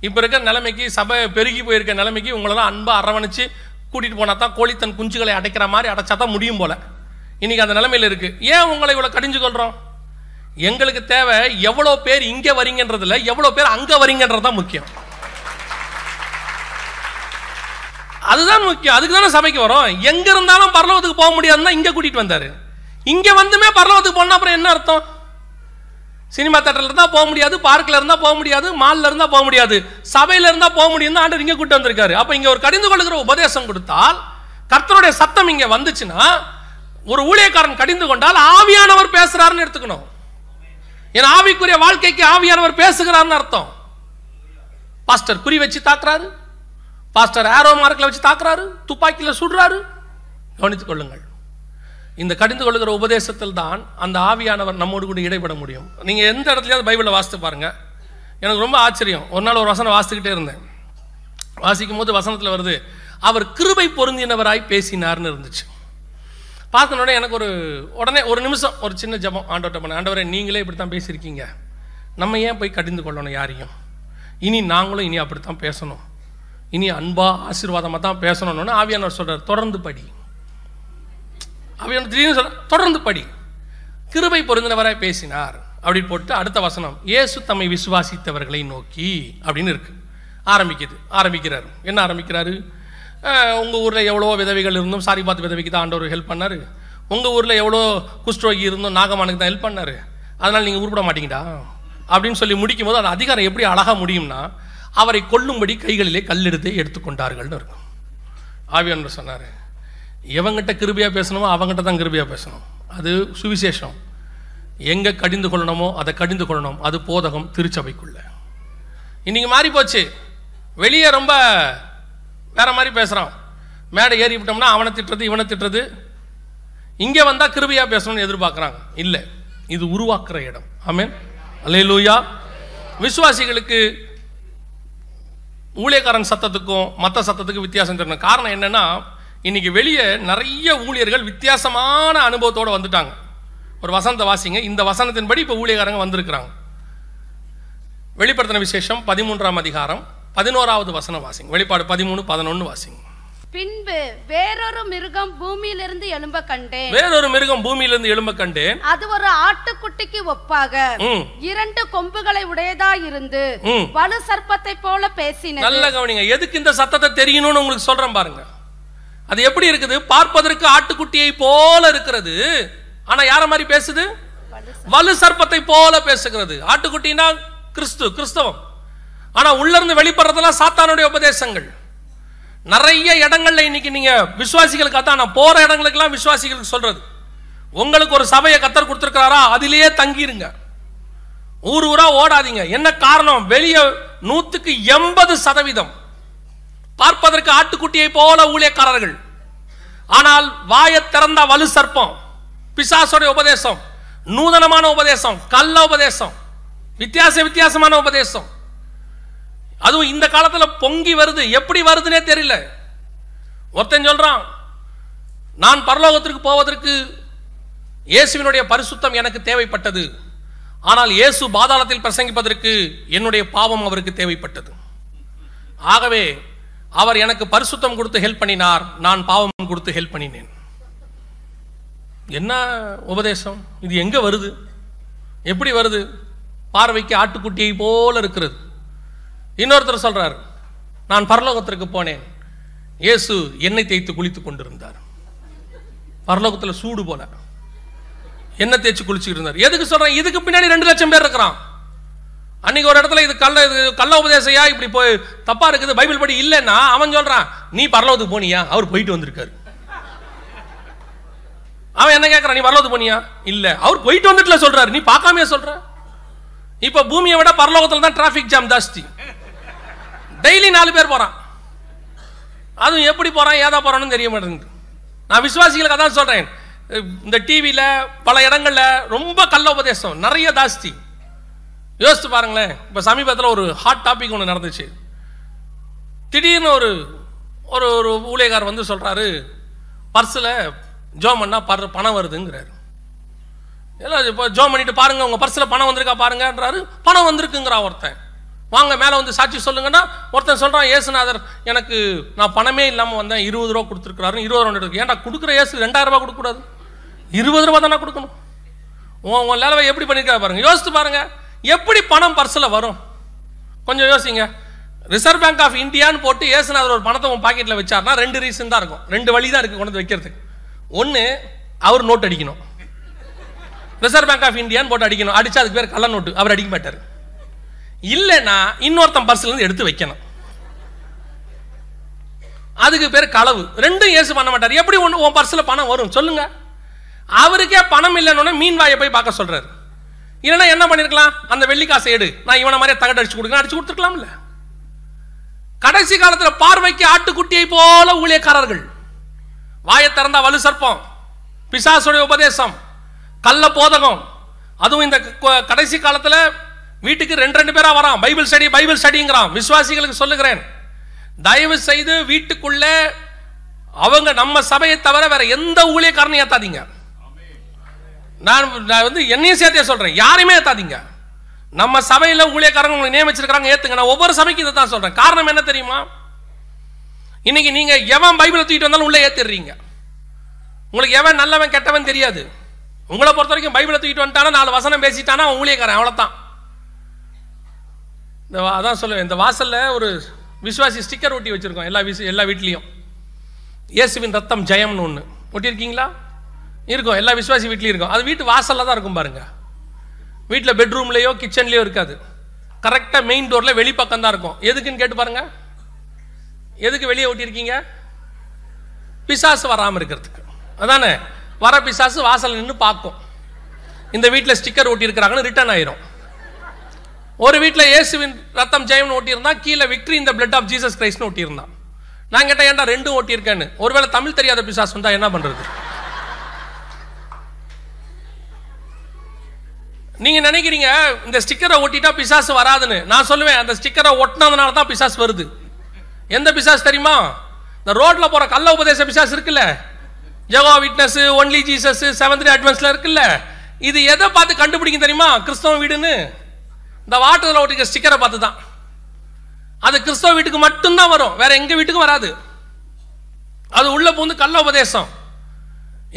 இப்போ இருக்க நிலைமைக்கு சபை பெருகி போயிருக்க நிலைமைக்கு உங்களெல்லாம் அன்பாக அரவணைச்சு கூட்டிகிட்டு போனா தான் கோழி தன் குஞ்சுகளை அடைக்கிற மாதிரி அடைச்சா தான் முடியும் போல. இன்னைக்கு அந்த நிலைமையில இருக்கு. ஏன் உங்களை இவ்வளோ கடிஞ்சு கொள்கிறோம் எங்களுக்கு தேவை எவ்வளோ பேர் இங்கே வரீங்கன்றதுல எவ்வளோ பேர் அங்கே வரீங்கன்றது தான் முக்கியம். அதுதான் முக்கியம். அதுக்கு தானே சபைக்கு வரோம். எங்க இருந்தாலும் பரலோகத்துக்கு போக முடியாதுன்னா இங்க கூட்டிட்டு வந்தாரு. இங்க வந்துமே பரலோகத்துக்கு போனா அப்புறம் என்ன அர்த்தம்? சினிமா தேட்டர்ல இருந்தா போக முடியாது பார்க்ல இருந்தா போக முடியாது மால்ல இருந்தா போக முடியாது சபையில இருந்தா போக முடியும் ஆண்டவர் இங்க கூட்டு வந்திருக்காரு. அப்ப இங்க ஒரு கடிந்து கொள்ளுகிற உபதேசம் கொடுத்தால் கர்த்தருடைய சத்தம் இங்க வந்துச்சுன்னா ஒரு ஊழியக்காரன் கடிந்து கொண்டால் ஆவியானவர் பேசுறாருன்னு எடுத்துக்கணும். என் ஆவிக்குரிய வாழ்க்கைக்கு ஆவியானவர் பேசுகிறார்னு அர்த்தம். பாஸ்டர் குறி வச்சு தாக்குறாரு. பாஸ்டர் ஆரோ மார்க்கில் வச்சு தாக்குறாரு. துப்பாக்கியில் சுடுறாரு. கவனித்துக் கொள்ளுங்கள். இந்த கடிந்து கொள்கிற உபதேசத்தில் தான் அந்த ஆவியானவர் நம்மோடு கூட இடைப்பட முடியும். நீங்கள் எந்த இடத்துலையாவது பைபிளை வாசித்து பாருங்க. எனக்கு ரொம்ப ஆச்சரியம். ஒரு நாள் ஒரு வசனம் வாசித்துக்கிட்டே இருந்தேன். வாசிக்கும் போது வசனத்தில் வருது அவர் கிருபை பொருந்தினவராய் பேசினார்னு இருந்துச்சு. பார்த்தனோட எனக்கு ஒரு உடனே ஒரு நிமிஷம் ஒரு சின்ன ஜெபம். ஆண்டோட்ட பண்ண ஆண்டவரே நீங்களே இப்படி தான் பேசியிருக்கீங்க. நம்ம ஏன் போய் கடிந்து கொள்ளணும் யாரையும்? இனி நாங்களும் இனி அப்படித்தான் பேசணும். இனி அன்பா ஆசீர்வாதமாக தான் பேசணும்னு ஆவியானவர் சொல்கிறார் தொடர்ந்து படி. ஆவியானவர் திடீர்னு சொல்ற தொடர்ந்து படி. கிருபை பொருந்தினவராய் பேசினார். அப்படின்னு போட்டு அடுத்த வசனம் இயேசு தம்மை விசுவாசித்தவர்களை நோக்கி அப்படின்னு இருக்கு. ஆரம்பிக்குது. ஆரம்பிக்கிறார். என்ன ஆரம்பிக்கிறாரு? உங்கள் ஊரில் எவ்வளோ விதவிகள் விதவைகள் இருந்தும் சாரி பார்த்து விதவைக்கு தான் ஆண்டவர் ஹெல்ப் பண்ணார். உங்கள் ஊரில் எவ்வளோ குஷ்டரோகி இருந்தோம் நாகமானுக்கு தான் ஹெல்ப் பண்ணார். அதனால் நீங்கள் உருப்பட மாட்டீங்கடா. அப்படின்னு சொல்லி முடிக்கும் போது அந்த அதிகாரம் எப்படி அழகாக முடியும்னா அவரை கொல்லும்படி கைகளிலே கல்லெடுத்து எடுத்துக்கொண்டார்கள்னு இருக்கும். ஆவியானவர் சொன்னார் எவங்கிட்ட கிருபியாக பேசணுமோ அவங்ககிட்ட தான் கிருபியாக பேசணும். அது சுவிசேஷம். எங்கே கடிந்து கொள்ளணுமோ அதை கடிந்து கொள்ளணும். அது போதகம் திருச்சபைக்குள்ள. இன்றைக்கி மாறி போச்சு வெளியே ரொம்ப வேற மாதிரி பேசுகிறான் மேடை ஏறி விட்டோம்னா அவனை திட்டுறது இவனை திட்டுறது. இங்கே வந்தால் கிருபியாக பேசணும்னு எதிர்பார்க்குறாங்க. இல்லை. இது உருவாக்குற இடம். ஆமேன். அலே லூயா விசுவாசிகளுக்கு ஊழியக்காரன் சத்தத்துக்கும் மற்ற சத்தத்துக்கும் வித்தியாசம் தெரியணும். காரணம் என்னென்னா இன்னைக்கு வெளியே நிறைய ஊழியர்கள் வித்தியாசமான அனுபவத்தோடு வந்துட்டாங்க. ஒரு வசந்த வாசிங்க. இந்த வசனத்தின்படி இப்போ ஊழியக்காரங்க வந்திருக்கிறாங்க. வெளிப்படுத்தின விசேஷம் பதிமூன்றாம் அதிகாரம். பதினோராவது வசனம் வாசிங்க. வெளிப்பாடு பதிமூணு பதினொன்று வாசிங்க. பின்பு வேறொரு மிருகம் பூமியிலிருந்து எழும்ப கண்டேன். வேறொரு மிருகம் பூமியிலிருந்து எழும்ப கண்டேன். அது ஒரு ஆட்டுக்குட்டிக்கு ஒப்பாக. இரண்டு கொம்புகளை உடையதா இருந்து வலு சர்ப்பத்தை போல பேசினது. நல்ல கவனிங்க. எதுக்கு இந்த சத்தத்தை தெரியணும்னு உங்களுக்கு சொல்றேன் பாருங்க. அது எப்படி இருக்குது? பார்ப்பதற்கு ஆட்டுக்குட்டியை போல இருக்கிறது. ஆனா யார மாதிரி பேசுது? வலு சர்ப்பத்தை போல பேசுகிறது. ஆட்டுக்குட்டினா கிறிஸ்து கிறிஸ்தவம். ஆனால் உள்ளேருந்து வெளிப்படுறதெல்லாம் சாத்தானுடைய உபதேசங்கள். நிறைய இடங்களில் இன்னைக்கு நீங்கள் விசுவாசிகளுக்கு அதான் நான் போகிற இடங்களுக்கெல்லாம் விசுவாசிகளுக்கு சொல்கிறது உங்களுக்கு ஒரு சபையை கத்தர் கொடுத்துருக்காரா அதிலேயே தங்கிருங்க. ஊர் ஊரா ஓடாதீங்க. என்ன காரணம்? வெளியே நூற்றுக்கு எண்பது சதவீதம். பார்ப்பதற்கு ஆட்டுக்குட்டியை போல ஊழியக்காரர்கள். ஆனால் வாயை திறந்த வலு சர்ப்பம். பிசாசோடைய உபதேசம். நூதனமான உபதேசம். கள்ள உபதேசம். வித்தியாச வித்தியாசமான உபதேசம். அதுவும் இந்த காலத்தில் பொங்கி வருது. எப்படி வருதுன்னே தெரியல. ஒருத்தன் சொல்றான் நான் பரலோகத்திற்கு போவதற்கு இயேசுவினுடைய பரிசுத்தம் எனக்கு தேவைப்பட்டது. ஆனால் இயேசு பாதாளத்தில் பிரசங்கிப்பதற்கு என்னுடைய பாவம் அவருக்கு தேவைப்பட்டது. ஆகவே அவர் எனக்கு பரிசுத்தம் கொடுத்து ஹெல்ப் பண்ணினார். நான் பாவம் கொடுத்து ஹெல்ப் பண்ணினேன். என்ன உபதேசம்? இது எங்க வருது? எப்படி வருது? பார்வைக்கு ஆட்டுக்குட்டியை போல இருக்கிறது. இன்னொருத்தர் சொல்றார் நான் பரலோகத்திற்கு போனேன். இயேசு எண்ணெய் தேய்த்து குளித்து கொண்டிருந்தார். பரலோகத்தில் சூடு போல. எண்ணெய் தேய்ச்சி குளிச்சுட்டு இருந்தார். எதுக்கு சொல்றேன்? இதுக்கு பின்னாடி ரெண்டு லட்சம் பேர் இருக்கிறான். அன்னைக்கு ஒரு இடத்துல இது கள்ள இது கள்ள உபதேசையா இப்படி போய் தப்பா இருக்குது? பைபிள் படி இல்லைன்னா அவன் சொல்றான் நீ பரலோகத்துக்கு போனியா? அவர் போயிட்டு வந்திருக்காரு. அவன் என்ன கேட்கறான் நீ பரலோகத்துக்கு போனியா? இல்ல. அவர் போயிட்டு வந்துட்டுல சொல்றாரு. நீ பார்க்காமயே சொல்ற. இப்ப பூமியை விட பரலோகத்துல தான் டிராபிக் ஜாம் ஜாஸ்தி. டெய்லி நாலு பேர் போகிறான் அதுவும் எப்படி போகிறான் ஏதா போகிறான்னு தெரிய மாட்டேங்குது. நான் விசுவாசிகளுக்கு அதான் சொல்கிறேன் இந்த டிவியில் பல இடங்களில் ரொம்ப கள்ள உபதேசம் நிறைய ஜாஸ்தி. யோசித்து பாருங்களேன் இப்போ சமீபத்தில் ஒரு ஹாட் டாபிக் ஒன்று நடந்துச்சு. திடீர்னு ஒரு ஒரு ஒரு ஊழியக்காரர் வந்து சொல்கிறாரு பர்ஸில் ஜோ பண்ணால் பர் பணம் வருதுங்கிறாரு. எல்லாம் இப்போ ஜோ பண்ணிட்டு பாருங்கள் உங்கள் பர்ஸில் பணம் வந்திருக்கா பாருங்கன்றாரு. பணம் வந்திருக்குங்கிறா ஒருத்தன். வாங்க மேலே வந்து சாட்சி சொல்லுங்கன்னா ஒருத்தன் சொல்கிறான் ஏசுநாதர் எனக்கு நான் பணமே இல்லாமல் வந்தேன் இருபது ரூபா கொடுத்துருக்குறாரு இருபது ரூபா எடுக்கு ஏன்டா கொடுக்குற ஏசு ரெண்டாயிரம் ரூபா கொடுக்கக்கூடாது. இருபது ரூபா தானே கொடுக்கணும். உன் உன் நிலவை எப்படி பண்ணிருக்கா பாருங்க. யோசித்து பாருங்க எப்படி பணம் பர்சில் வரும்? கொஞ்சம் யோசிங்க. ரிசர்வ் பேங்க் ஆஃப் இந்தியான்னு போட்டு ஏசுநாதர் ஒரு பணத்தை உன் பாக்கெட்டில் வச்சார்னா ரெண்டு ரீசன் தான் இருக்கும். ரெண்டு வழி தான் இருக்கு கொண்டு வந்து வைக்கிறதுக்கு. ஒன்று அவர் நோட் அடிக்கணும். ரிசர்வ் பேங்க் ஆஃப் இந்தியான்னு போட்டு அடிக்கணும். அடிச்சா அதுக்கு பேர் கள்ள நோட்டு அவர் அடிக்க மாட்டார். இல்லைன்னா இன்னொருத்தன் பர்ஸ்ல இருந்து எடுத்து வைக்கணும். அதுக்கு பேர் களவு. ரெண்டும் ஏசு பண்ண மாட்டார். எப்படி ஒன்று உன் பர்ஸில் பணம் வரும்? சொல்லுங்க. அவருக்கே பணம் இல்லைன்னு மீன் வாயை போய் பார்க்க சொல்றாரு. இல்லைன்னா என்ன பண்ணிருக்கலாம்? அந்த வெள்ளிக்காசை எடு. நான் இவனை மாதிரியே தகட்டு அடிச்சு கொடுக்க அடிச்சு கொடுத்துருக்கலாம்ல. கடைசி காலத்தில் பார்வைக்கு ஆட்டுக்குட்டியை போல ஊழியக்காரர்கள். வாயை திறந்தா வலு சர்ப்பம். பிசாசுடைய உபதேசம். கள்ள போதகம். அதுவும் இந்த கடைசி காலத்தில் வீட்டுக்கு ரெண்டு ரெண்டு பேரா வரான். பைபிள் ஸ்டடி பைபிள் ஸ்டடிங்கிறான். விசுவாசிகளுக்கு சொல்லுகிறேன். தயவு செய்து வீட்டுக்குள்ள அவங்க நம்ம சபையை தவிர வேற எந்த ஊழியக்காரனையும் ஏத்தாதீங்க. நான் நான் வந்து என்னையும் சேர்த்தே சொல்றேன். யாரையுமே ஏத்தாதீங்க. நம்ம சபையில் ஊழியக்காரங்க உங்களை நியமிச்சிருக்காங்க ஏத்துங்க. நான் ஒவ்வொரு சபைக்கு இதை தான் சொல்றேன். காரணம் என்ன தெரியுமா? இன்னைக்கு நீங்க எவன் பைபிளை தூக்கிட்டு வந்தாலும் உள்ள ஏத்திடுறீங்க. உங்களுக்கு எவன் நல்லவன் கெட்டவன் தெரியாது. உங்களை பொறுத்த வரைக்கும் பைபிளை தூக்கிட்டு வந்துட்டானா நாலு வசனம் பேசிட்டானா அவன் ஊழியக்காரன். அவ்வளோதான் இந்த அதான் சொல்லுவேன். இந்த வாசலில் ஒரு விஸ்வாசி ஸ்டிக்கர் ஒட்டி வச்சுருக்கோம். எல்லா விஸ் எல்லா வீட்லேயும். இயேசுவின் ரத்தம் ஜெயம்னு ஒன்று ஒட்டியிருக்கீங்களா? இருக்கும். எல்லா விஸ்வாசி வீட்லேயும் இருக்கும். அது வீட்டு வாசலில் தான் இருக்கும் பாருங்கள் வீட்டில் பெட்ரூம்லேயோ கிச்சன்லேயோ இருக்காது. கரெக்டாக மெயின் டோரில் வெளிப்பக்கம் தான் இருக்கும். எதுக்குன்னு கேட்டு பாருங்கள் எதுக்கு வெளியே ஒட்டியிருக்கீங்க? பிசாசு வராமல் இருக்கிறதுக்கு. அதானே? வர பிசாசு வாசல் நின்று பார்க்கும். இந்த வீட்டில் ஸ்டிக்கர் ஒட்டியிருக்கிறாங்கன்னு ரிட்டர்ன் ஆயிரும். ஒரு வீட்டில் இயேசுவின் ரத்தம் ஜெயம்னு ஓட்டியிருந்தான் கீழே விக்ரி இந்த பிளட் ஆஃப் ஜீசஸ் கிரைஸ்ட்னு ஓட்டியிருந்தான் நான் கேட்டேன் ஏன்டா ரெண்டும் ஓட்டியிருக்கேன்னு ஒருவேளை தமிழ் தெரியாத பிசாஸ் வந்தா என்ன பண்ணுறது நீங்க நினைக்கிறீங்க இந்த ஸ்டிக்கரை ஒட்டிட்டா பிசாசு வராதுன்னு. நான் சொல்லுவேன் அந்த ஸ்டிக்கரை ஒட்டினதுனால தான் பிசாஸ் வருது. எந்த பிசாஸ் தெரியுமா? இந்த ரோட்ல போற கள்ள உபதேச பிசாஸ் இருக்குல்ல? Jehovah witness only Jesus seventh அட்வான்ஸ்ல இருக்குல்ல? இது எதை பார்த்து கண்டுபிடிக்கும் தெரியுமா? கிறிஸ்தவ வீடுன்னு. இந்த வாட்டரில் ஒட்டிக்கிற ஸ்டிக்கரை பார்த்து தான் அது கிறிஸ்தவ வீட்டுக்கு மட்டும்தான் வரும். வேற எங்கள் வீட்டுக்கும் வராது. அது உள்ள போந்து கள்ள உபதேசம்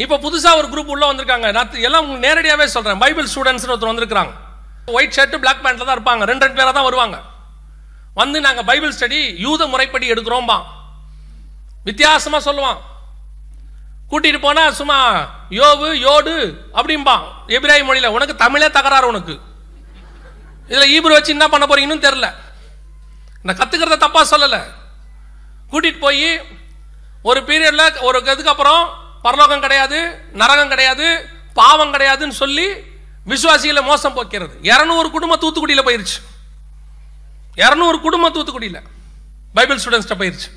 இப்போ புதுசாக ஒரு குரூப் உள்ளே வந்திருக்காங்க. நான் எல்லாம் உங்களுக்கு நேரடியாகவே சொல்கிறேன் பைபிள் ஸ்டூடெண்ட்ஸ்னு ஒருத்தர் வந்திருக்காங்க ஒயிட் ஷர்ட் பிளாக் பேண்ட்டில் தான் இருப்பாங்க. ரெண்டு ரெண்டு பேராக தான் வருவாங்க. வந்து நாங்கள் பைபிள் ஸ்டடி யூத முறைப்படி எடுக்கிறோம்பா. வித்தியாசமாக சொல்லுவான். கூட்டிகிட்டு போனால் சும்மா யோவு யோடு அப்படிம்பா. எபிராய் மொழியில் உனக்கு தமிழே தகராறு உனக்கு. இதில் ஈபுரு வச்சு என்ன பண்ண போறீங்கன்னு தெரில நான் கற்றுக்கிறத தப்பாக சொல்லலை. கூட்டிகிட்டு போய் ஒரு பீரியடில் ஒரு இதுக்கப்புறம் பரலோகம் கிடையாது நரகம் கிடையாது பாவம் கிடையாதுன்னு சொல்லி விசுவாசிகளை மோசம் போக்கிறது. இரநூறு குடும்பம் தூத்துக்குடியில் போயிருச்சு. இரநூறு குடும்பம் தூத்துக்குடியில். பைபிள் ஸ்டூடெண்ட்ஸ்கிட்ட போயிருச்சு.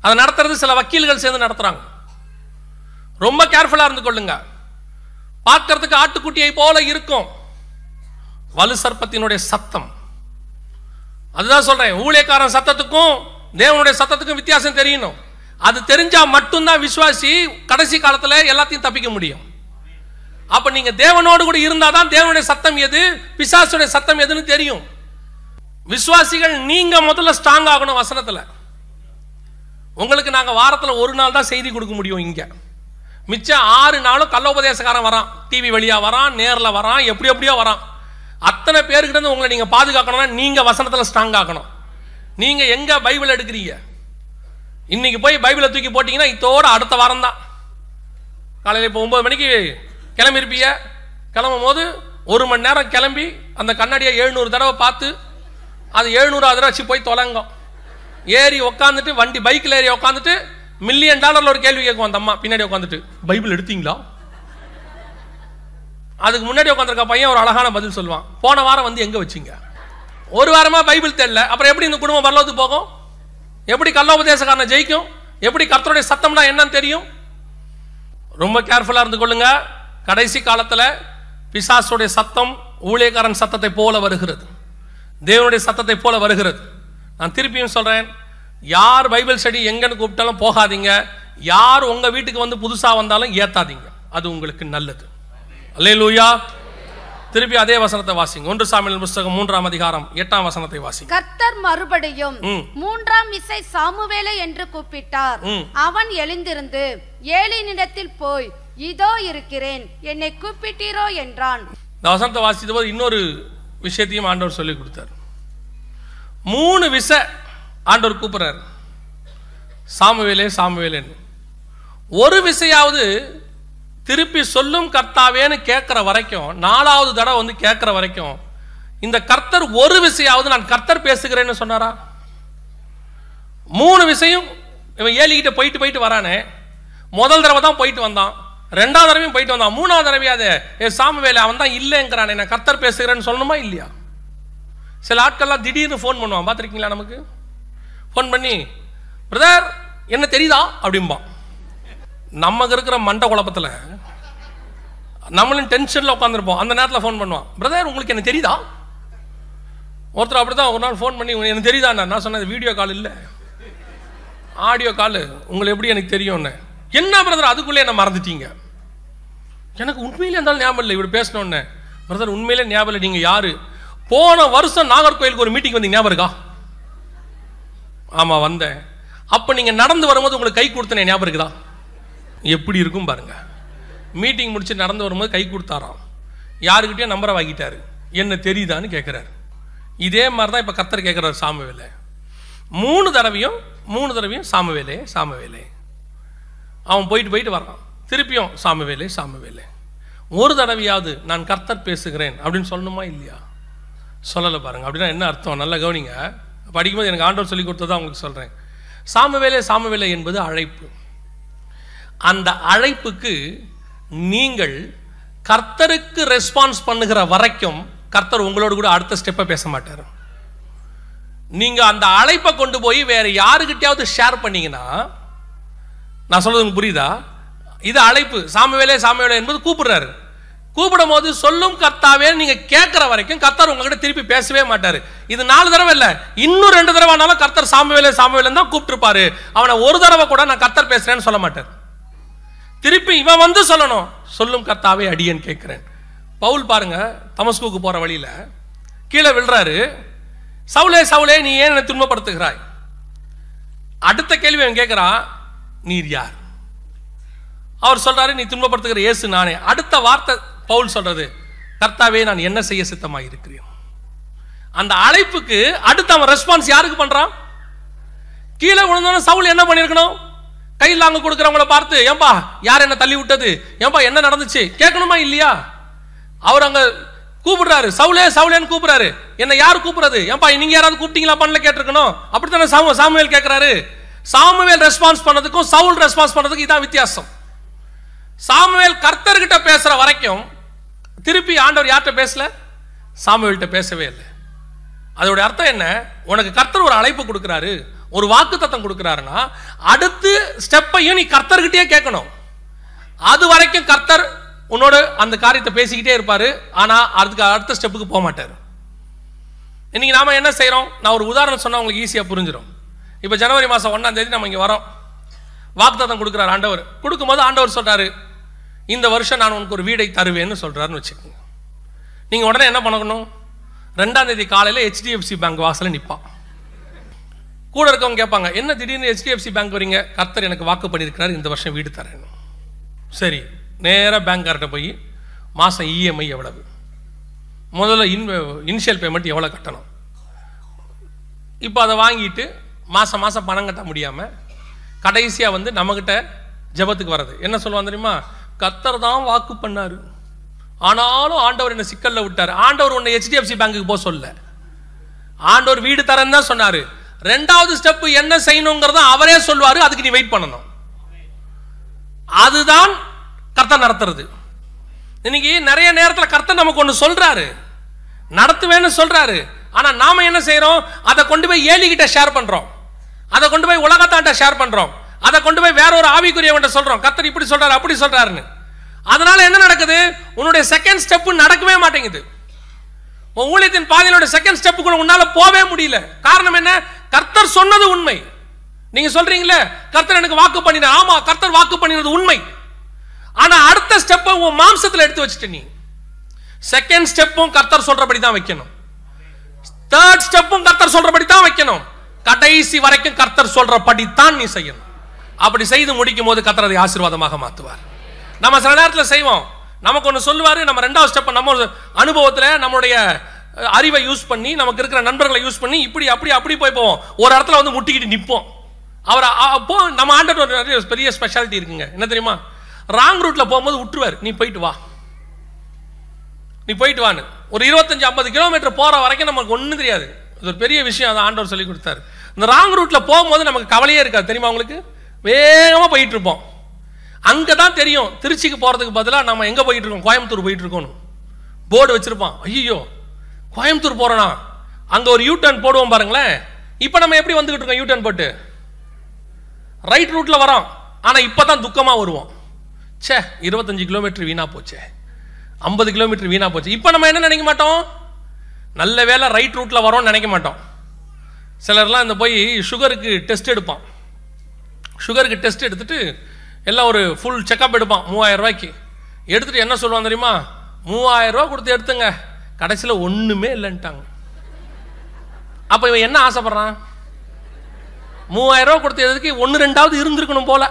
அதை நடத்துறது சில வக்கீல்கள் சேர்ந்து நடத்துகிறாங்க ரொம்ப கேர்ஃபுல்லாக இருந்து கொள்ளுங்க. பார்க்கறதுக்கு ஆட்டுக்குட்டியை போல இருக்கும். வலு சர்ப்பத்தினுடைய சத்தம். அதுதான் சொல்றேன் ஊழியக்காரன் சத்தத்துக்கும் தேவனுடைய சத்தத்துக்கும் வித்தியாசம் தெரியணும். அது தெரிஞ்சா மட்டும்தான் விசுவாசி கடைசி காலத்தில் எல்லாத்தையும் தப்பிக்க முடியும். அப்ப நீங்க தேவனோடு கூட இருந்தால் தான் தேவனுடைய சத்தம் எது பிசாசுடைய சத்தம் எதுன்னு தெரியும். விசுவாசிகள் நீங்க முதல்ல ஸ்ட்ராங் ஆகணும் வசனத்தில். உங்களுக்கு நாங்கள் வாரத்தில் ஒரு நாள் தான் செய்தி கொடுக்க முடியும் இங்கே. மிச்சம் ஆறு நாளும் கல்லோபதேசக்காரன் வரான். டிவி வழியாக வரான் நேரில் வரான் எப்படி எப்படியோ வரான். அத்தனை பேருக்கிட்ட இருந்து உங்களை நீங்கள் பாதுகாக்கணும்னா நீங்கள் வசனத்தில் ஸ்ட்ராங் ஆகணும் நீங்கள் எங்கே பைபிள் எடுக்கிறீங்க? இன்னைக்கு போய் பைபிளை தூக்கி போட்டிங்கன்னா இதோட அடுத்த வாரம் தான். காலையில் இப்போ ஒம்பது மணிக்கு கிளம்பியிருப்பீங்க. கிளம்பும் போது ஒரு மணி நேரம் கிளம்பி அந்த கண்ணாடியை எழுநூறு தடவை பார்த்து அது எழுநூறாவது தடவை வச்சு போய் தொலங்கும். ஏறி உக்காந்துட்டு வண்டி பைக்கில் ஏறி உக்காந்துட்டு மில்லியன் டாலரில் ஒரு கேள்வி கேட்கும் அந்த அம்மா பின்னாடி உட்காந்துட்டு பைபிள் எடுத்தீங்களா? அதுக்கு முன்னாடி உட்காந்துருக்க பையன் ஒரு அழகான பதில் சொல்லுவான். போன வாரம் வந்து எங்கே வச்சீங்க? ஒரு வாரமாக பைபிள் தெரில அப்புறம் எப்படி இந்த குடும்பம் பரலோகத்துக்கு போகும்? எப்படி கல்லோபதேசக்காரனை ஜெயிக்கும்? எப்படி கர்த்தருடைய சத்தம்னா என்னன்னு தெரியும்? ரொம்ப கேர்ஃபுல்லாக இருந்து கொள்ளுங்க கடைசி காலத்தில் பிசாசுடைய சத்தம் ஊழியக்காரன் சத்தத்தை போல வருகிறது. தேவனுடைய சத்தத்தை போல வருகிறது. நான் திருப்பியும் சொல்கிறேன் யார் பைபிள் ஸ்டடி எங்கன்னு கூப்பிட்டாலும் போகாதீங்க. யார் உங்கள் வீட்டுக்கு வந்து புதுசாக வந்தாலும் ஏற்றாதீங்க அது உங்களுக்கு நல்லது. அல்லேலூயா திருப்பி அதே வசனத்தை வாசிங்க. ஒன்று சாமியல் புஸ்தகம் மூன்றாம் அதிகாரம் எட்டாம் வசனத்தை வாசிங்க. கர்த்தர் மறுபடியும். மூன்றாம் இசை சாமுவேலை என்று கூப்பிட்டார். அவன் எழுந்திருந்து ஏலினிடத்தில் போய் இதோ இருக்கிறேன் என்னை கூப்பிட்டீரோ? என்றான். இந்த வசனத்தை வாசித்த போது இன்னொரு விஷயத்தையும் ஆண்டவர் சொல்லி கொடுத்தார். மூணு விச ஆண்டவர் கூப்பிடுறார். சாமுவேலே சாமுவேலேன்னு. ஒரு விசையாவது திருப்பி சொல்லும் கர்த்தாவேன்னு கேட்குற வரைக்கும் நாலாவது தடவை வந்து கேட்குற வரைக்கும் இந்த கர்த்தர் ஒரு விசையாவது நான் கர்த்தர் பேசுகிறேன்னு சொன்னாரா? மூணு விஷயம் இவன் ஏலிக்கிட்ட போயிட்டு போயிட்டு வரானே. முதல் தடவை தான் போயிட்டு வந்தான். ரெண்டாவது தடவையும் போயிட்டு வந்தான். மூணாவது தடவையாவது ஏ சாமுவேல அவன் தான் இல்லைங்கிறானே. நான் கர்த்தர் பேசுகிறேன்னு சொல்லணுமா இல்லையா? சில ஆட்கள்லாம் திடீர்னு ஃபோன் பண்ணுவான். பார்த்துருக்கீங்களா நமக்கு? ஃபோன் பண்ணி பிரதர் என்ன தெரியுதா? அப்படிம்பான். நமக்கு இருக்கிற மண்ட குழப்பத்தில் நம்மளும் டென்ஷனில் உட்காந்துருப்போம் அந்த நேரத்தில் ஃபோன் பண்ணுவான். பிரதர் உங்களுக்கு என்ன தெரியுதா? ஒருத்தர் அப்படி தான் ஒரு நாள் ஃபோன் பண்ணி "உங்களுக்கு எனக்கு தெரியுதா நான் சொன்னது வீடியோ கால் இல்லை. ஆடியோ கால் உங்களை எப்படி எனக்கு தெரியும்னு. என்ன பிரதர் அதுக்குள்ளே என்ன மறந்துட்டீங்க? எனக்கு உண்மையிலே இருந்தாலும் ஞாபகம் இல்லை. இப்படி பேசணுன்னு பிரதர் உண்மையிலே ஞாபகம் இல்லை. நீங்கள் யார்? போன வருஷம் நாகர்கோயிலுக்கு ஒரு மீட்டிங் வந்தீங்க. ஞாபகம் இருக்கா? ஆமாம் வந்தேன். அப்போ நீங்கள் நடந்து வரும்போது உங்களுக்கு கை கொடுத்தனே. ஞாபகம் இருக்குதா? எப்படி இருக்கும் பாருங்க. மீட்டிங் முடிச்சு நடந்து வரும்போது கை கொடுத்தாராம். யாருக்கிட்டே நம்பரை வாங்கிட்டாரு. என்ன தெரியுதான்னு கேட்குறாரு இதே மாதிரி தான் இப்போ கத்தர் கேட்குறாரு சாமுவேலை. மூணு தடவையும் மூணு தடவையும் சாமுவேலே சாமுவேலே. அவன் போயிட்டு போயிட்டு வரான் திருப்பியும் சாமுவேலே சாமுவேலே. ஒரு தடவையாவது நான் கர்த்தர் பேசுகிறேன் அப்படின்னு சொல்லணுமா இல்லையா? சொல்லலை பாருங்க. அப்படின்னா என்ன அர்த்தம்? நல்லா கவனிங்க. படிக்கும்போது எனக்கு ஆண்டவர் சொல்லி கொடுத்ததான் உங்களுக்கு சொல்கிறேன் சாமுவேலே வேலை என்பது அழைப்பு. அந்த அழைப்புக்கு நீங்கள் கர்த்தருக்கு ரெஸ்பான்ஸ் பண்ணுகிற வரைக்கும் கர்த்தர் உங்களோட கூட அடுத்த ஸ்டெப்பை பேச மாட்டார். நீங்கள் அந்த அழைப்பை கொண்டு போய் வேறு யாருக்கிட்டையாவது ஷேர் பண்ணீங்கன்னா நான் சொல்கிறது புரியுதா? இது அழைப்பு. சாமுவேலே சாமுவேலே என்பது கூப்பிடுறாரு. கூப்பிடும் போது சொல்லும் கர்த்தாவே நீங்க கேட்கிற வரைக்கும் கர்த்தர் உங்ககிட்ட திருப்பி பேசவே மாட்டாரு. இது நாலு தடவை இல்லை இன்னும் ரெண்டு தடவை ஆனாலும் கர்த்தர் சாமுவேலே சாமுவேலே தான் கூப்பிட்டுருப்பாரு. அவனை ஒரு தடவை கூட நான் கர்த்தர் பேசுறேன்னு சொல்ல மாட்டார். திருப்பி இவன் வந்து சொல்லணும். சொல்லும் கர்த்தாவே அடியன் கேட்கிறேன். பவுல் பாருங்க தமஸ்கூக்கு போற வழியில கீழே விழுறாரு. சவுலே சவுலே நீ ஏன் என்னை துன்பப்படுத்துகிறாய்? அடுத்த கேள்வி அவன் கேட்கிறான் நீர் யார்? அவர் சொல்றாரு நீ துன்பப்படுத்துகிற இயேசு நானே. அடுத்த வார்த்தை பவுல் சொல்றது கர்த்தாவே நான் என்ன செய்ய சித்தமாக இருக்கிறேன் அந்த அழைப்புக்கு அடுத்து அவன் ரெஸ்பான்ஸ் யாருக்கு பண்றான்? கீழே விழுந்தோன்னு சவுல் என்ன பண்ணிருக்கணும் கையில் அங்க கொடுக்குறவங்கள பார்த்து ஏன்பா யார் என்ன தள்ளி விட்டது? ஏன்பா என்ன நடந்துச்சு? கேட்கணுமா இல்லையா? அவர் அங்கே கூப்பிடுறாரு. சவுலே சவுலேன்னு கூப்பிடுறாரு. என்ன யார் கூப்பிடுறது? ஏன்பா நீங்க யாராவது கூப்பிட்டீங்களா? பண்ணல கேட்டிருக்கணும். அப்படித்தானே சாமு சாமுவேல் கேட்கிறாரு. சாமுவேல் ரெஸ்பான்ஸ் பண்ணதுக்கும் சவுல் ரெஸ்பான்ஸ் பண்ணதுக்கும் இதான் வித்தியாசம். சாமுவேல் கர்த்தர்கிட்ட பேசுற வரைக்கும் திருப்பி ஆண்டவர் யார்கிட்ட பேசல? சாமுவேல்கிட்ட பேசவே இல்லை. அதோட அர்த்தம் என்ன? உனக்கு கர்த்தர் ஒரு அழைப்பு கொடுக்குறாரு. ஒரு வாக்கு தத்தம் கொடுக்குறாருன்னா அடுத்து ஸ்டெப்பையும் நீ கர்த்தர்கிட்டயே கேட்கணும். அது வரைக்கும் கர்த்தர் உன்னோட அந்த காரியத்தை பேசிக்கிட்டே இருப்பார். ஆனால் அதுக்கு அடுத்த ஸ்டெப்புக்கு போக மாட்டார். இன்றைக்கி நாம் என்ன செய்கிறோம் நான் ஒரு உதாரணம் சொன்னால் உங்களுக்கு ஈஸியாக புரிஞ்சிடும் இப்போ ஜனவரி மாதம் ஒன்றாம் தேதி நம்ம இங்கே வரோம். வாக்குத்தத்தம் கொடுக்குறாரு ஆண்டவர். கொடுக்கும்போது ஆண்டவர் சொல்கிறாரு இந்த வருஷம் நான் உனக்கு ஒரு வீடை தருவேன்னு சொல்கிறாருன்னு வச்சுக்கோங்க. நீங்கள் உடனே என்ன பண்ணணும்? ரெண்டாம் தேதி காலையில் ஹெச்டிஎஃப்சி பேங்க் வாசலில் நிற்பான் கூட இருக்கவங்க கேட்பாங்க என்ன திடீர்னு ஹெச்டிஎஃப்சி பேங்க் வரீங்க கர்த்தர் எனக்கு வாக்கு பண்ணியிருக்கிறார் இந்த வருஷம் வீடு தரேன் சரி நேராக பேங்க்கார்ட்ட போய் மாதம் இஎம்ஐ எவ்வளவு? முதல்ல இன் இனிஷியல் பேமெண்ட் எவ்வளோ கட்டணும்? இப்போ அதை வாங்கிட்டு மாதம் மாதம் பணம் கட்ட முடியாமல் கடைசியாக வந்து நம்மக்கிட்ட ஜெபத்துக்கு வர்றது. என்ன சொல்லுவாங்க தெரியுமா? கத்தர் தான் வாக்கு பண்ணார். ஆனாலும் ஆண்டவர் என்னை சிக்கலில் விட்டார். ஆண்டவர் உன்னை ஹெச்டிஎஃப்சி பேங்க்குக்கு போக சொல்ல ஆண்டவர் வீடு தரேன்னு தான் சொன்னார். ரெண்டாவது ஸ்டெப் என்ன செய்யணுங்கிறத அவரே சொல்வார் அதுக்கு நீ வெயிட் பண்ணணும். அதுதான் கர்த்தன் நடத்துறது. இன்னைக்கு நிறைய நேரத்தில் கர்த்தர் நமக்கு ஒன்று சொல்றாரு. நடத்துவேன்னு சொல்றாரு. ஆனால் நாம என்ன செய்கிறோம் அதை கொண்டு போய் ஏலிகிட்ட ஷேர் பண்றோம். அதை கொண்டு போய் உலகத்தாண்ட ஷேர் பண்றோம். அதை கொண்டு போய் வேற ஒரு ஆவிக்குரியவன்ட்ட சொல்றோம். கர்த்தர் இப்படி சொல்றாரு அப்படி சொல்றாருன்னு. அதனால என்ன நடக்குது? உன்னுடைய செகண்ட் ஸ்டெப் நடக்கவே மாட்டேங்குது. உன் ஊழியத்தின் பாதையிலோட செகண்ட் ஸ்டெப்புக்குள்ள கூட உன்னால போவே முடியல. காரணம் என்ன? கர்த்தர் சொன்னது உண்மை. நீங்க சொல்றீங்களே கர்த்தர் எனக்கு வாக்கு பண்ணினார் ஆமா கர்த்தர் வாக்கு பண்ணினது உண்மை. ஆனா அடுத்த ஸ்டெப்பை உன் மாம்சத்துல எடுத்து வச்சுட்ட நீ. செகண்ட் ஸ்டெப்பும் கர்த்தர் சொல்றபடி தான் வைக்கணும் தேர்ட் ஸ்டெப்பும் கர்த்தர் சொல்றபடி தான் வைக்கணும். கடைசி வரைக்கும் கர்த்தர் சொல்றபடி தான் நீ செய்யணும். அப்படி செய்து முடிக்கும் போது கர்த்தர் அதை ஆசீர்வாதமாக மாத்துவார். நம்ம சில நேரத்தில் செய்வோம். நமக்கு ஒன்று சொல்லுவாரு நம்ம ரெண்டாவது ஸ்டெப் நம்ம ஒரு அனுபவத்துல நம்மளுடைய அறிவை யூஸ் பண்ணி நமக்கு இருக்கிற நண்பர்களை யூஸ் பண்ணி இப்படி அப்படி அப்படி போய் போவோம். ஒரு இடத்துல வந்து முட்டிக்கிட்டு நிற்போம் அவர் அப்போ நம்ம ஆண்டர் ஒரு நிறைய பெரிய ஸ்பெஷாலிட்டி இருக்குங்க. என்ன தெரியுமா? ராங் ரூட்ல போகும்போது விட்டுருவார் நீ போயிட்டு வா. நீ போயிட்டு வான்னு. ஒரு இருபத்தஞ்சு ஐம்பது கிலோமீட்டர் போற வரைக்கும் நமக்கு ஒன்றும் தெரியாது. இது ஒரு பெரிய விஷயம் அதை ஆண்டவர் சொல்லி கொடுத்தாரு. இந்த ராங் ரூட்ல போகும்போது நமக்கு கவலையே இருக்காது. தெரியுமா உங்களுக்கு? வேகமாக போயிட்டு இருப்போம். அங்கே தான் தெரியும். திருச்சிக்கு போகிறதுக்கு பதிலாக நம்ம எங்கே போயிட்டு இருக்கோம்? கோயம்புத்தூர் போயிட்டு இருக்கோம் போர்டு வச்சிருப்பான். ஐயோ கோயம்புத்தூர் போறோனா அங்கே ஒரு யூ டர்ன் போடுவோம் பாருங்களேன். இப்போ நம்ம எப்படி வந்துக்கிட்டு இருக்கோம் யூ டர்ன் போட்டு ரைட் ரூட்டில் வரோம். ஆனால் இப்போ தான் துக்கமாக வருவோம். ச்சே இருபத்தஞ்சு கிலோமீட்டர் வீணாக போச்சே. ஐம்பது கிலோமீட்டர் வீணாக போச்சு. இப்போ நம்ம என்ன நினைக்க மாட்டோம்? நல்ல வேளை ரைட் ரூட்டில் வரோம்னு நினைக்க மாட்டோம். சிலர்லாம் இந்த போய் சுகருக்கு டெஸ்ட் எடுப்பான். சுகருக்கு டெஸ்ட் எடுத்துட்டு எல்லாம் ஒரு ஃபுல் செக்கப் எடுப்பான். மூவாயிரம் ரூபாய்க்கு. எடுத்துகிட்டு என்ன சொல்லுவான் தெரியுமா? மூவாயிரம் ரூபா கொடுத்து எடுத்துங்க. கடைசியில் ஒன்றுமே இல்லைன்ட்டாங்க. அப்போ இவன் என்ன ஆசைப்படுறான்? மூவாயிரம் ரூபா கொடுத்ததுக்கு ஒன்று ரெண்டாவது இருந்திருக்கணும் போல.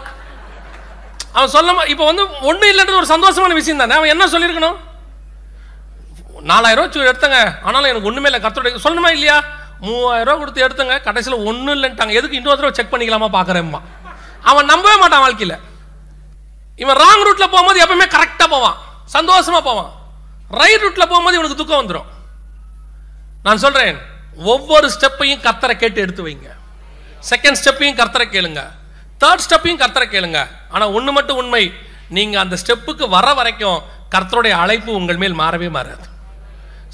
அவன் சொல்ல இப்போ வந்து ஒன்றும் இல்லைன்றது ஒரு சந்தோஷமான விஷயம் தானே? அவன் என்ன சொல்லியிருக்கணும்? நாலாயிரம் ரூபா எடுத்தங்க. ஆனாலும் எனக்கு ஒன்றுமே இல்லை. கத்தோட சொல்லணுமா இல்லையா? மூவாயிரம் ரூபா கொடுத்து எடுத்தங்க. கடைசியில் ஒன்றும் இல்லைன்ட்டாங்க. எதுக்கு இன்னொரு தடவை செக் பண்ணிக்கலாமா பார்க்குறேம்மா அவன் நம்பவே மாட்டான் வாழ்க்கையில். இவன் ராங் ரூட்டில் போகும்போது எப்பவுமே கரெக்டாக போவான். சந்தோஷமாக போவான். ரைட் ரூட்டில் போகும்போது இவனுக்கு துக்கம் வந்துடும் நான் சொல்றேன் ஒவ்வொரு ஸ்டெப்பையும் கத்தரை கேட்டு எடுத்து வைங்க. செகண்ட் ஸ்டெப்பையும் கர்த்தரை கேளுங்க. தேர்ட் ஸ்டெப்பையும் கர்த்தரை கேளுங்க. ஆனா ஒன்று மட்டும் உண்மை நீங்கள் அந்த ஸ்டெப்புக்கு வர வரைக்கும் கர்த்தருடைய அழைப்பு உங்கள் மேல் மாறவே மாறாது.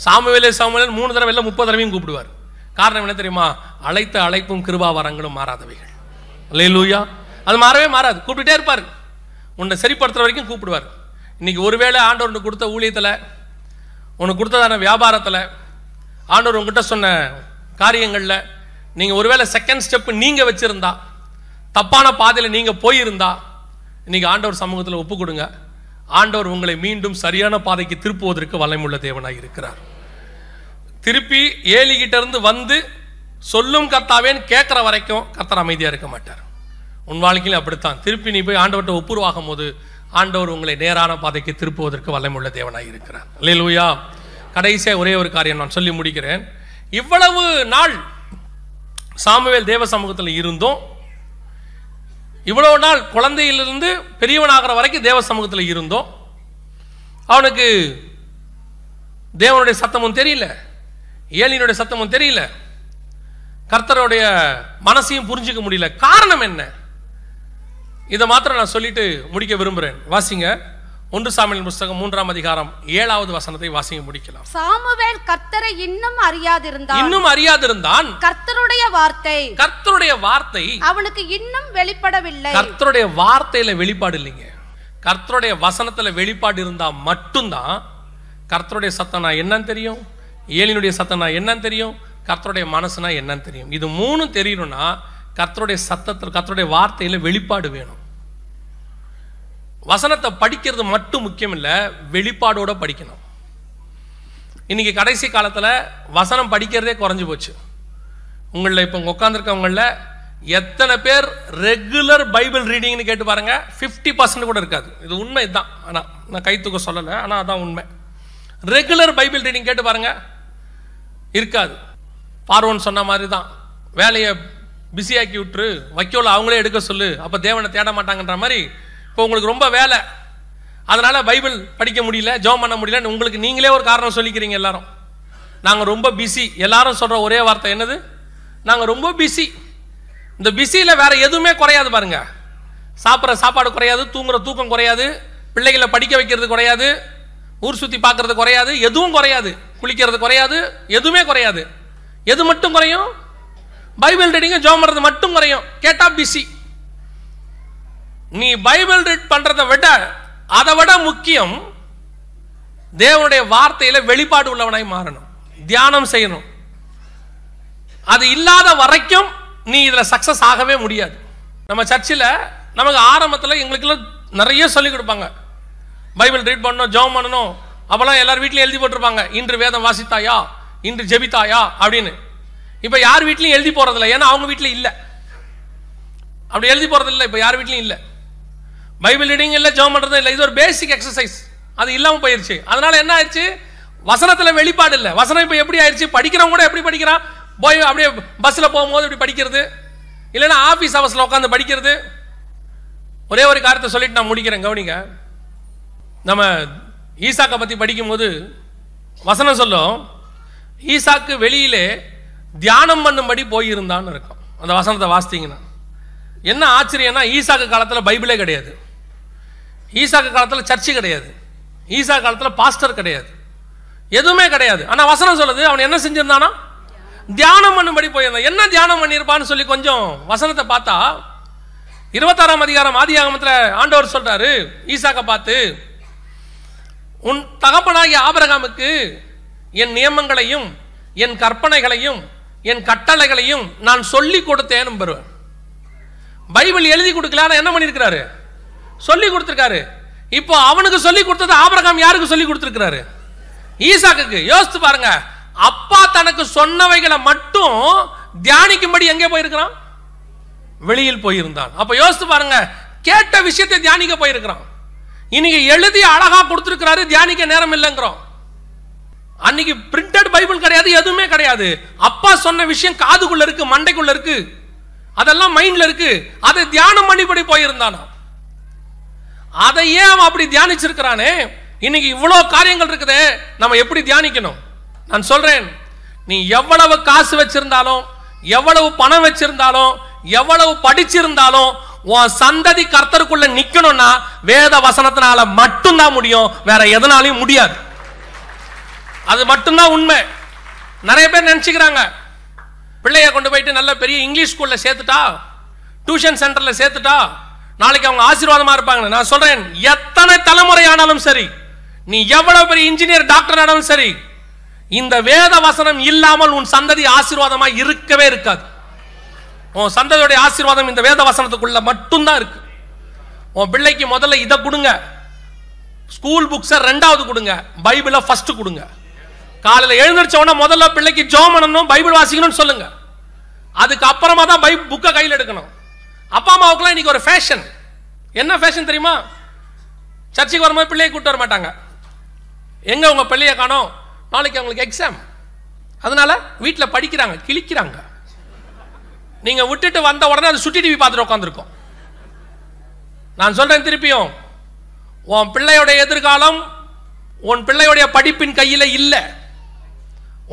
சாமுவேலே சாமுவேல் மூணு தடவை இல்லை முப்பது தடவையும் கூப்பிடுவார். காரணம் என்ன தெரியுமா? அழைத்த அழைப்பும் கிருபா வரங்களும் மாறாதவைகள். அல்லேலூயா அது மாறவே மாறாது. கூப்பிட்டுட்டே இருப்பார். உன்னை சரிப்படுத்துற வரைக்கும் கூப்பிடுவார். இன்னைக்கு ஒருவேளை ஆண்டவர் கொடுத்த ஊழியத்தில் உனக்கு கொடுத்ததான வியாபாரத்தில் ஆண்டவர் உங்ககிட்ட சொன்ன காரியங்களில் நீங்கள் ஒருவேளை செகண்ட் ஸ்டெப்பு நீங்கள் வச்சுருந்தா தப்பான பாதையில் நீங்கள் போயிருந்தா இன்றைக்கி ஆண்டவர் சமூகத்தில் ஒப்பு கொடுங்க. ஆண்டவர் உங்களை மீண்டும் சரியான பாதைக்கு திருப்புவதற்கு வல்லமுள்ள தேவனாக இருக்கிறார். திருப்பி ஏலிகிட்ட இருந்து வந்து சொல்லும் கர்த்தாவேன்னு கேட்குற வரைக்கும் கத்தர் அமைதியாக இருக்க மாட்டார். உன் வாழ்க்கையிலும் அப்படித்தான். திருப்பி நீ போய் ஆண்டவர்கிட்ட ஒப்புருவாகும் போது ஆண்டவர் உங்களை நேரான பாதைக்கு திருப்புவதற்கு வல்லமுள்ள தேவனாக இருக்கிறார். அல்லேலூயா. கடைசியாக ஒரே ஒரு காரியம் நான் சொல்லி முடிக்கிறேன். இவ்வளவு நாள் சாமுவேல் தேவ சமூகத்தில் இருந்தோம். இவ்வளவு நாள் குழந்தையிலிருந்து பெரியவனாகிற வரைக்கும் தேவ சமூகத்தில் இருந்தோம். அவனுக்கு தேவனுடைய சத்தமும் தெரியல. ஏலினுடைய சத்தமும் தெரியல. கர்த்தருடைய மனசையும் புரிஞ்சிக்க முடியல. காரணம் என்ன? இதை மாத்திரம் நான் சொல்லிட்டு முடிக்க விரும்புகிறேன் வாசிங்க. ஒன்று சாமியின் புஸ்தகம் மூன்றாம் அதிகாரம் ஏழாவது வசனத்தை வாசிங்க முடிக்கலாம். சாமுவேல் கர்த்தரை இன்னும் அறியாதிருந்தான். இன்னும் அறியாதிருந்தான். கர்த்தருடைய வார்த்தை. கர்த்தருடைய வார்த்தை அவனுக்கு இன்னும் வெளிப்படவில்லை. கர்த்தருடைய வார்த்தையில வெளிப்பாடு இல்லைங்க. கர்த்தருடைய வசனத்துல வெளிப்பாடு இருந்தா மட்டும்தான் கர்த்தருடைய சத்தம் நான் என்னன்னு தெரியும்? ஏலினுடைய சத்தம் நான் என்னன்னு தெரியும்? கர்த்தருடைய மனசுனா என்னன்னு தெரியும். இது மூணும் தெரியணும்னா கர்த்தருடைய சத்தத்தில் கர்த்தருடைய வார்த்தையில் வெளிப்பாடு வேணும். வசனத்தை படிக்கிறது மட்டும் முக்கியம் இல்லை வெளிப்பாடோடு படிக்கணும். இன்றைக்கி கடைசி காலத்தில் வசனம் படிக்கிறதே குறைஞ்சி போச்சு. உங்களில் இப்போ உட்காந்துருக்கவங்களில் எத்தனை பேர் ரெகுலர் பைபிள் ரீடிங்னு கேட்டு பாருங்க ஃபிஃப்டி பர்சன்ட் கூட இருக்காது. இது உண்மை தான். ஆனால் நான் கைத்துக்க சொல்லலை ஆனால் அதான் உண்மை. ரெகுலர் பைபிள் ரீடிங் கேட்டு பாருங்க இருக்காது. பார்வன் சொன்ன மாதிரி தான் வேலையை பிஸியாக்கி விட்டுரு. வைக்கோல் அவங்களே எடுக்க சொல்லு. அப்போ தேவனை தேட மாட்டாங்கன்ற மாதிரி இப்போ உங்களுக்கு ரொம்ப வேலை. அதனால் பைபிள் படிக்க முடியல ஜோம் பண்ண முடியலன்னு உங்களுக்கு நீங்களே ஒரு காரணம் சொல்லிக்கிறீங்க எல்லாரும். நாங்கள் ரொம்ப பிஸி எல்லாரும் சொல்கிற ஒரே வார்த்தை என்னது? நாங்கள் ரொம்ப பிஸி இந்த பிஸியில் வேற எதுவுமே குறையாது பாருங்க. சாப்பிட்ற சாப்பாடு குறையாது தூங்குற தூக்கம் குறையாது பிள்ளைகளை படிக்க வைக்கிறது குறையாது ஊர் சுற்றி பார்க்கறது குறையாது எதுவும் குறையாது. குளிக்கிறது குறையாது எதுவுமே குறையாது. எது மட்டும் குறையும்? பைபிள் ரீடிங்கை ஜோம் பண்ணுறது மட்டும் குறையும். கேட்டா பிஸி நீ பைபிள் ரீட் பண்ணுறதை விட அதை விட முக்கியம் தேவனுடைய வார்த்தையில வெளிப்பாடு உள்ளவனாய் மாறணும். தியானம் செய்யணும். அது இல்லாத வரைக்கும் நீ இதில் சக்ஸஸ் ஆகவே முடியாது. நம்ம சர்ச்சில் நமக்கு ஆரம்பத்தில் எங்களுக்குலாம் நிறைய சொல்லிக் கொடுப்பாங்க. பைபிள் ரீட் பண்ணணும் ஜோம் பண்ணணும். அப்போல்லாம் எல்லார் வீட்லையும் எழுதி போட்டிருப்பாங்க. இன்று வேதம் வாசித்தாயா? இன்று ஜெபித்தாயா? அப்படின்னு. இப்போ யார் வீட்லையும் எழுதி போகிறதில்ல ஏன்னா அவங்க வீட்டில் இல்லை. அப்படி எழுதி போறது இல்லை இப்போ யார் வீட்லையும் இல்லை. பைபிள் ரீடிங் இல்லை ஜெபம் பண்ணுறது இல்லை. இது ஒரு பேசிக் எக்ஸசைஸ் அது இல்லாமல் போயிருச்சு. அதனால என்ன ஆயிடுச்சு வசனத்தில் வெளிப்பாடு இல்லை. வசனம் இப்போ எப்படி ஆயிடுச்சு படிக்கிறவங்க கூட எப்படி படிக்கிறான்? போய் அப்படியே பஸ்ஸில் போகும்போது இப்படி படிக்கிறது. இல்லைன்னா ஆஃபீஸ் ஹவர்ஸில் உட்காந்து படிக்கிறது. ஒரே ஒரு காரியத்தை சொல்லிட்டு நான் முடிக்கிறேன். கவனிங்க. நம்ம ஈசாக்கை பற்றி படிக்கும்போது வசனம் சொல்லும். ஈசாக்கு வெளியிலே தியானம் பண்ணும்படி போயிருந்தான்னு இருக்கும். அந்த வசனத்தை வாசித்தீங்கன்னா. என்ன ஆச்சரியம்னா ஈசாக்கு காலத்தில் பைபிளே கிடையாது. ஈசாக்கு காலத்தில் சர்ச்சு கிடையாது. ஈசா காலத்தில் பாஸ்டர் கிடையாது. எதுவுமே கிடையாது. ஆனால் வசனம் சொல்லுது அவன் என்ன செஞ்சுருந்தானா? தியானம் பண்ணும்படி போயிருந்தான். என்ன தியானம் பண்ணியிருப்பான்னு சொல்லி கொஞ்சம் வசனத்தை பார்த்தா இருபத்தாறாம் அதிகாரம் ஆதி ஆகமத்தில் ஆண்டவர் சொல்றாரு ஈசாக்க பார்த்து உன் தகப்பனாகிய ஆபரகாமுக்கு என் நியமங்களையும் என் கற்பனைகளையும் என் கட்டளைகளையும் நான் சொல்லி கொடுத்தேன் பெறுவேன் பைபிள் எழுதி கொடுக்கல என்ன பண்ணியிருக்கிறாரு? சொல்லி கொடுத்துருக்காரு. இப்போ அவனுக்கு சொல்லி கொடுத்தது ஆபரகாம் யாருக்கு சொல்லி கொடுத்துருக்கிறாரு? ஈசாக்கு யோசித்து பாருங்க. அப்பா தனக்கு சொன்னவைகளை மட்டும் தியானிக்கும்படி எங்கே போயிருக்கிறான்? வெளியில் போயிருந்தான். அப்ப யோசித்து பாருங்க. கேட்ட விஷயத்தை தியானிக்க போயிருக்கிறான். இன்னைக்கு எழுதி அழகா கொடுத்துருக்கிறாரு தியானிக்க நேரம் இல்லைங்கிறோம். அன்னைக்கு பிரிண்டட் பைபிள் கிடையாது எதுவுமே கிடையாது. அப்பா சொன்ன விஷயம் காதுக்குள்ள இருக்கு மண்டைக்குள்ள இருக்கு. அதெல்லாம் மைண்ட்ல இருக்கு. அதை தியானம் பண்ணிப்படி போயிருந்தானா? ஏன் அவன் அப்படி தியானிச்சிருக்கிறானே? இன்னைக்கு இவ்வளோ காரியங்கள் இருக்குதே நம்ம எப்படி தியானிக்கணும்? நான் சொல்றேன் நீ எவ்வளவு காசு வச்சிருந்தாலும் எவ்வளவு பணம் வச்சிருந்தாலும் எவ்வளவு படிச்சிருந்தாலும் உன் சந்ததி கர்த்தருக்குள்ள நிக்கணும்னா வேத வசனத்தினால மட்டும்தான் முடியும் வேற எதனாலையும் முடியாது. அது மட்டும்தான் உண்மை. நிறைய பேர் நினச்சிக்கிறாங்க. பிள்ளைய கொண்டு போயிட்டு நல்ல பெரிய இங்கிலீஷ் ஸ்கூலில் சேர்த்துட்டா? டியூஷன் சென்டரில் சேர்த்துட்டா? நாளைக்கு அவங்க ஆசீர்வாதமாக இருப்பாங்க நான் சொல்கிறேன் எத்தனை தலைமுறை ஆனாலும் சரி நீ எவ்வளோ பெரிய இன்ஜினியர் டாக்டர் ஆனாலும் சரி இந்த வேத வசனம் இல்லாமல் உன் சந்ததி ஆசீர்வாதமாக இருக்கவே இருக்காது. உன் சந்ததியுடைய ஆசீர்வாதம் இந்த வேத வசனத்துக்குள்ள மட்டும்தான் இருக்கு. உன் பிள்ளைக்கு முதல்ல இதை கொடுங்க. ஸ்கூல் புக்ஸை ரெண்டாவது கொடுங்க. பைபிளை ஃபஸ்ட்டு கொடுங்க. காலையில் எழுந்திரிச்ச உடனே முதல்ல பிள்ளைக்கு ஜோம் பண்ணணும் பைபிள் வாசிக்கணும்னு சொல்லுங்க. அதுக்கு அப்புறமா தான் பை புக்கை கையில் எடுக்கணும். அப்பா அம்மாவுக்குலாம் இன்னைக்கு ஒரு ஃபேஷன் என்ன ஃபேஷன் தெரியுமா? சர்ச்சைக்கு வரும்போது பிள்ளையை கூட்டு வர மாட்டாங்க. எங்கே உங்கள் பிள்ளையை காணோம்? நாளைக்கு அவங்களுக்கு எக்ஸாம் அதனால வீட்டில் படிக்கிறாங்க கிழிக்கிறாங்க. நீங்கள் விட்டுட்டு வந்த உடனே அது சுட்டி டிவி பார்த்துட்டு உட்காந்துருக்கோம் நான் சொல்கிறேன் திருப்பியும் உன் பிள்ளையோட எதிர்காலம் உன் பிள்ளையுடைய படிப்பின் கையில் இல்லை.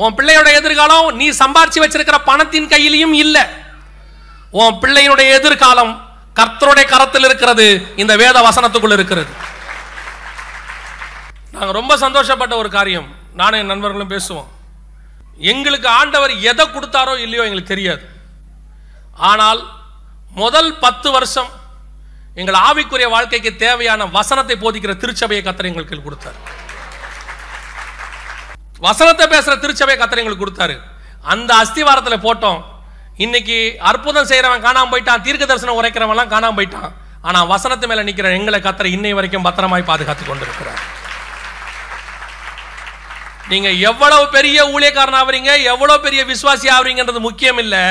உன் பிள்ளையோட எதிர்காலம் நீ சம்பாரிச்சு வச்சிருக்கிற பணத்தின் கையிலையும் இல்ல. உன் பிள்ளையினுடைய எதிர்காலம் கர்த்தருடைய கரத்தில் இருக்கிறது இந்த வேத வசனத்துக்குள்ள இருக்கிறது. நாங்கள் ரொம்ப சந்தோஷப்பட்ட ஒரு காரியம். நானும் என் நண்பர்களும் பேசுவோம். எங்களுக்கு ஆண்டவர் எதை கொடுத்தாரோ இல்லையோ எங்களுக்கு தெரியாது. ஆனால் முதல் பத்து வருஷம் எங்கள் ஆவிக்குரிய வாழ்க்கைக்கு தேவையான வசனத்தை போதிக்கிற திருச்சபையை கத்தர் எங்களுக்கு கொடுத்தார். வசனத்தை பேசுகிற திருச்சபை கத்தரை எங்களுக்கு கொடுத்தாரு. அந்த அஸ்திவாரத்தில் போட்டோம். இன்னைக்கு அற்புதம் செய்கிறவன் காணாமல் போயிட்டான் தீர்க்க தரிசனம் உரைக்கிறவன்லாம் காணாமல் போயிட்டான். ஆனால் வசனத்து மேலே நிற்கிற எங்களை கத்தரை இன்னை வரைக்கும் பத்திரமாய் பாதுகாத்து கொண்டிருக்கிறார். நீங்க எவ்வளவு பெரிய ஊழியக்காரன் ஆவறீங்க எவ்வளவு பெரிய விசுவாசி ஆவறீங்கன்றது முக்கியம் இல்லை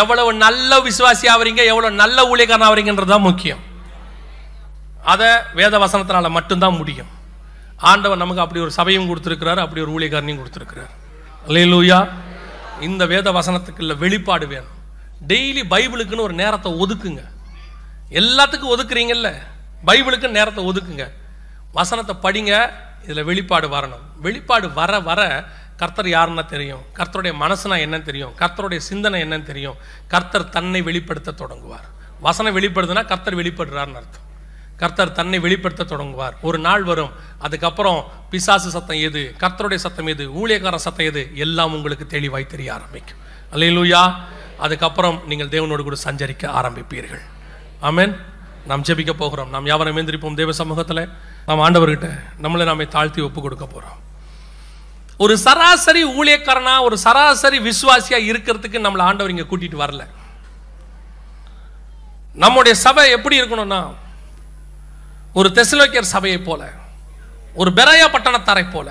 எவ்வளவு நல்ல விசுவாசி ஆவறீங்க எவ்வளவு நல்ல ஊழியக்காரன் ஆவறீங்கன்றது தான் முக்கியம். அதை வேத வசனத்தினால மட்டும்தான் முடியும். ஆண்டவர் நமக்கு அப்படி ஒரு சபையும் கொடுத்துருக்கிறார் அப்படி ஒரு ஊழியக்காரனையும் கொடுத்துருக்கிறார். அல்லேலூயா இந்த வேத வசனத்துக்குள்ள வெளிப்பாடு வேணும். டெய்லி பைபிளுக்குன்னு ஒரு நேரத்தை ஒதுக்குங்க. எல்லாத்துக்கும் ஒதுக்குறீங்கல்ல? பைபிளுக்கு நேரத்தை ஒதுக்குங்க. வசனத்தை படிங்க இதில் வெளிப்பாடு வரணும். வெளிப்பாடு வர வர கர்த்தர் யாருன்னா தெரியும்? கர்த்தருடைய மனசுனா என்னன்னு தெரியும்? கர்த்தருடைய சிந்தனை என்னன்னு தெரியும்? கர்த்தர் தன்னை வெளிப்படுத்த தொடங்குவார். வசனம் வெளிப்படுதுன்னா கர்த்தர் வெளிப்படுறாருன்னு அர்த்தம். கர்த்தர் தன்னை வெளிப்படுத்த தொடங்குவார். ஒரு நாள் வரும் அதுக்கப்புறம் பிசாசு சத்தம் எது கர்த்தருடைய சத்தம் எது ஊழியக்கார சத்தம் எது எல்லாம் உங்களுக்கு தெளிவாய் தெரிய ஆரம்பிக்கும். அல்லையிலூயா அதுக்கப்புறம் நீங்கள் தேவனோடு கூட சஞ்சரிக்க ஆரம்பிப்பீர்கள். ஆமேன். நாம் ஜெபிக்க போகிறோம். நாம் யாவரும் எந்திரிப்போம் தேவ சமூகத்தில். நாம் ஆண்டவர்கிட்ட நம்மளை நாமே தாழ்த்தி ஒப்பு கொடுக்க போகிறோம் ஒரு சராசரி ஊழியக்காரனா ஒரு சராசரி விசுவாசியா இருக்கிறதுக்கு நம்மளை ஆண்டவர் இங்க கூட்டிட்டு வரல. நம்முடைய சபை எப்படி இருக்கணும்னா ஒரு தெசலோக்கியர் சபையை போல ஒரு பெரையா பட்டணத்தாரை போல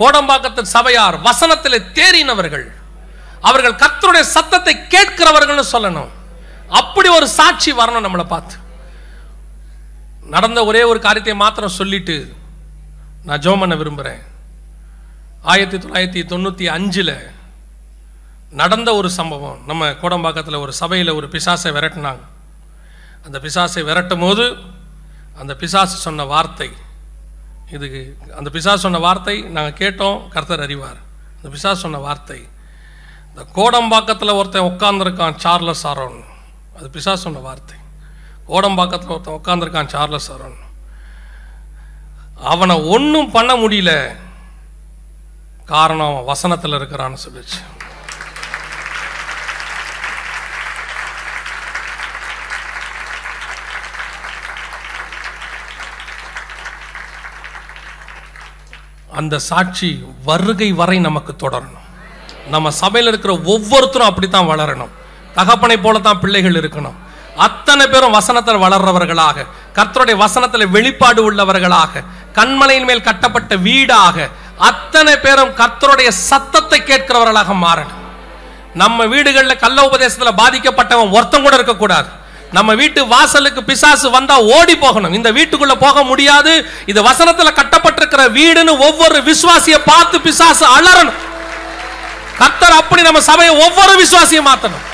கோடம்பாக்கத்தின் சபையார் வசனத்திலே தேறினவர்கள் அவர்கள் கத்தருடைய சத்தத்தை கேட்கிறவர்கள்னு சொல்லணும். அப்படி ஒரு சாட்சி வரணும் நம்மளை பார்த்து. நடந்த ஒரே ஒரு காரியத்தை மாத்திரம் சொல்லிட்டு நான் ஜெபம் பண்ண விரும்புகிறேன் ஆயிரத்தி தொள்ளாயிரத்தி தொண்ணூற்றி அஞ்சில் நடந்த ஒரு சம்பவம். நம்ம கோடம்பாக்கத்தில் ஒரு சபையில் ஒரு பிசாசை விரட்டினாங்க. அந்த பிசாசை விரட்டும் போது அந்த பிசாசு சொன்ன வார்த்தை. இதுக்கு அந்த பிசாசு சொன்ன வார்த்தை நாங்கள் கேட்டோம் கர்த்தர் அறிவார். அந்த பிசாசு சொன்ன வார்த்தை. இந்த கோடம்பாக்கத்தில் ஒருத்தன் உட்காந்துருக்கான் சார்லஸ் ஆரோன். அது பிசாசு சொன்ன வார்த்தை. கோடம்பாக்கத்தில் ஒருத்தன் உட்காந்துருக்கான் சார்லஸ் ஆரோன். அவனை ஒன்றும் பண்ண முடியல. காரணம் அவன் வசனத்தில் இருக்கிறான்னு சொல்லிச்சு. அந்த சாட்சி வருகை வரை நமக்கு தொடரணும். நம்ம சபையில் இருக்கிற ஒவ்வொருத்தரும் அப்படித்தான் வளரணும். தகப்பனை போல தான் பிள்ளைகள் இருக்கணும். அத்தனை பேரும் வசனத்தில் வளர்றவர்களாக கர்த்தருடைய வசனத்தில் வெளிப்பாடு உள்ளவர்களாக கண்மலையின் மேல் கட்டப்பட்ட வீடாக அத்தனை பேரும் கர்த்தருடைய சத்தத்தை கேட்கிறவர்களாக மாறணும். நம்ம வீடுகளில் கள்ள உபதேசத்தில் பாதிக்கப்பட்டவன் ஒருத்தம் கூட இருக்கக்கூடாது. நம்ம வீட்டு வாசலுக்கு பிசாசு வந்தா ஓடி போகணும். இந்த வீட்டுக்குள்ள போக முடியாது. இது வசனத்துல கட்டப்பட்டிருக்கிற வீடுன்னு ஒவ்வொரு விசுவாசியை பார்த்து பிசாசு அலறணும். கர்த்தர் அப்படி நம்ம சபையை ஒவ்வொரு விசுவாசியை மாத்தணும்.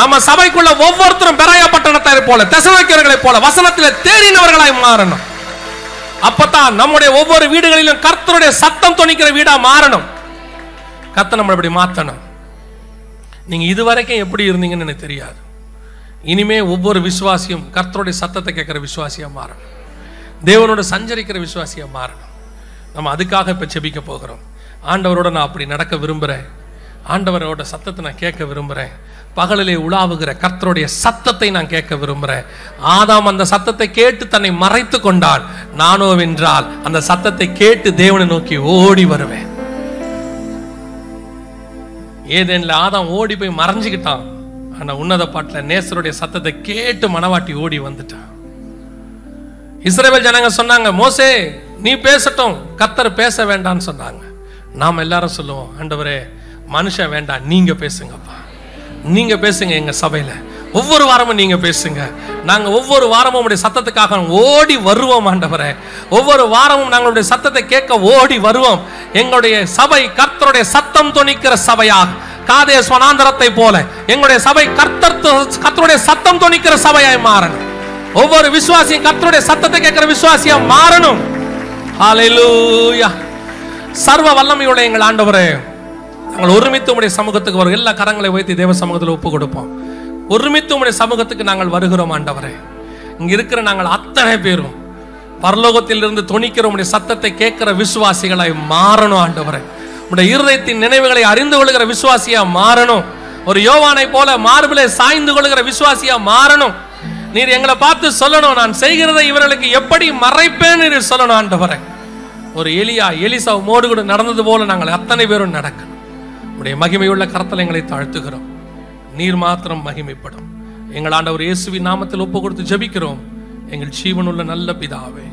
நம்ம சபைக்குள்ள ஒவ்வொருத்தரும் பெராய பட்டணத்தை போல தசவைக்கிறவர்களை போல வசனத்தில் தேறினவர்களாய் மாறணும். அப்பதான் நம்முடைய ஒவ்வொரு வீடுகளிலும் கர்த்தருடைய சத்தம் துணிக்கிற வீடா மாறணும். கத்தை நம்ம இப்படி மாத்தணும். நீங்க இதுவரைக்கும் எப்படி இருந்தீங்கன்னு எனக்கு தெரியாது. இனிமே ஒவ்வொரு விசுவாசியும் கர்த்தருடைய சத்தத்தை கேட்குற விசுவாசியாக மாறணும். தேவனோட சஞ்சரிக்கிற விசுவாசியாக மாறணும். நம்ம அதுக்காக இப்போ செபிக்க போகிறோம். ஆண்டவரோட நான் அப்படி நடக்க விரும்புகிறேன் ஆண்டவரோட சத்தத்தை நான் கேட்க விரும்புகிறேன் பகலிலே உலாவுகிற கர்த்தருடைய சத்தத்தை நான் கேட்க விரும்புகிறேன் ஆதாம் அந்த சத்தத்தை கேட்டு தன்னை மறைத்து கொண்டான் நானோ வென்றால் அந்த சத்தத்தை கேட்டு தேவனை நோக்கி ஓடி வருவேன். ஏதேனில் ஆதாம் ஓடி போய் மறைஞ்சுக்கிட்டான். ஆனால் உன்னத பாட்டில் நேசருடைய சத்தத்தை கேட்டு மனவாட்டி ஓடி வந்துட்டான். இஸ்ரவேல் ஜனங்க சொன்னாங்க மோசே நீ பேசட்டும் கத்தர் பேச வேண்டாம்னு சொன்னாங்க. நாம் எல்லாரும் சொல்லுவோம் ஆண்டவரே மனுஷன் வேண்டாம் நீங்கள் பேசுங்கப்பா. நீங்கள் பேசுங்க எங்கள் சபையில். ஒவ்வொரு வாரமும் நீங்க பேசுங்க. நாங்க ஒவ்வொரு வாரமும் உடைய சத்தத்துக்காக ஓடி வருவோம் ஆண்டவரே. ஒவ்வொரு வாரமும் நாங்களுடைய சத்தத்தை கேட்க ஓடி வருவோம். எங்களுடைய சபை கர்த்தருடைய சத்தம் துணிக்கிற சபையாக. காதே ஸ்வனாந்தரத்தை போல எங்களுடைய சபை கர்த்தர் கர்த்தருடைய சத்தம் துணிக்கிற சபையாய் மாறணும். ஒவ்வொரு விசுவாசியும் கர்த்தருடைய சத்தத்தை கேட்கிற விசுவாசியா மாறணும். ஹalleluya சர்வ வல்லமையுடைய எங்கள் ஆண்டவரே நாங்கள் ஒருமித்து உடைய சமூகத்துக்கு வரும் எல்லா கரங்களை வைத்து தேவ சமூகத்தில் ஒப்பு கொடுப்போம். ஒருமித்து உடைய சமூகத்துக்கு நாங்கள் வருகிறோம் ஆண்டவரே. இங்க இருக்கிற நாங்கள் அத்தனை பேரும் பரலோகத்திலிருந்து துணிக்கிற உடைய சத்தத்தை கேட்கிற விசுவாசிகளாய் மாறணும் ஆண்டவரே. உடைய இருதயத்தின் நினைவுகளை அறிந்து கொள்கிற விசுவாசியா மாறணும். ஒரு யோவானை போல மார்பிலே சாய்ந்து கொள்கிற விசுவாசியா மாறணும். நீர் எங்களை பார்த்து சொல்லணும் நான் செய்கிறதை இவர்களுக்கு எப்படி மறைப்பேன் நீர் சொல்லணும் ஆண்டவரே. ஒரு எலியா எலிசா மோடு கூட நடந்தது போல நாங்கள் அத்தனை பேரும் நடக்கணும். உடைய மகிமையுள்ள கரத்தில் எங்களை தாழ்த்துகிறோம். நீர் மாத்திரம் மகிமைப்படும். எங்கள் ஆண்டவர் இயேசுவின் நாமத்தில் ஒப்பு கொடுத்து ஜெபிக்கிறோம். எங்கள் ஜீவனுள்ள நல்ல பிதாவே.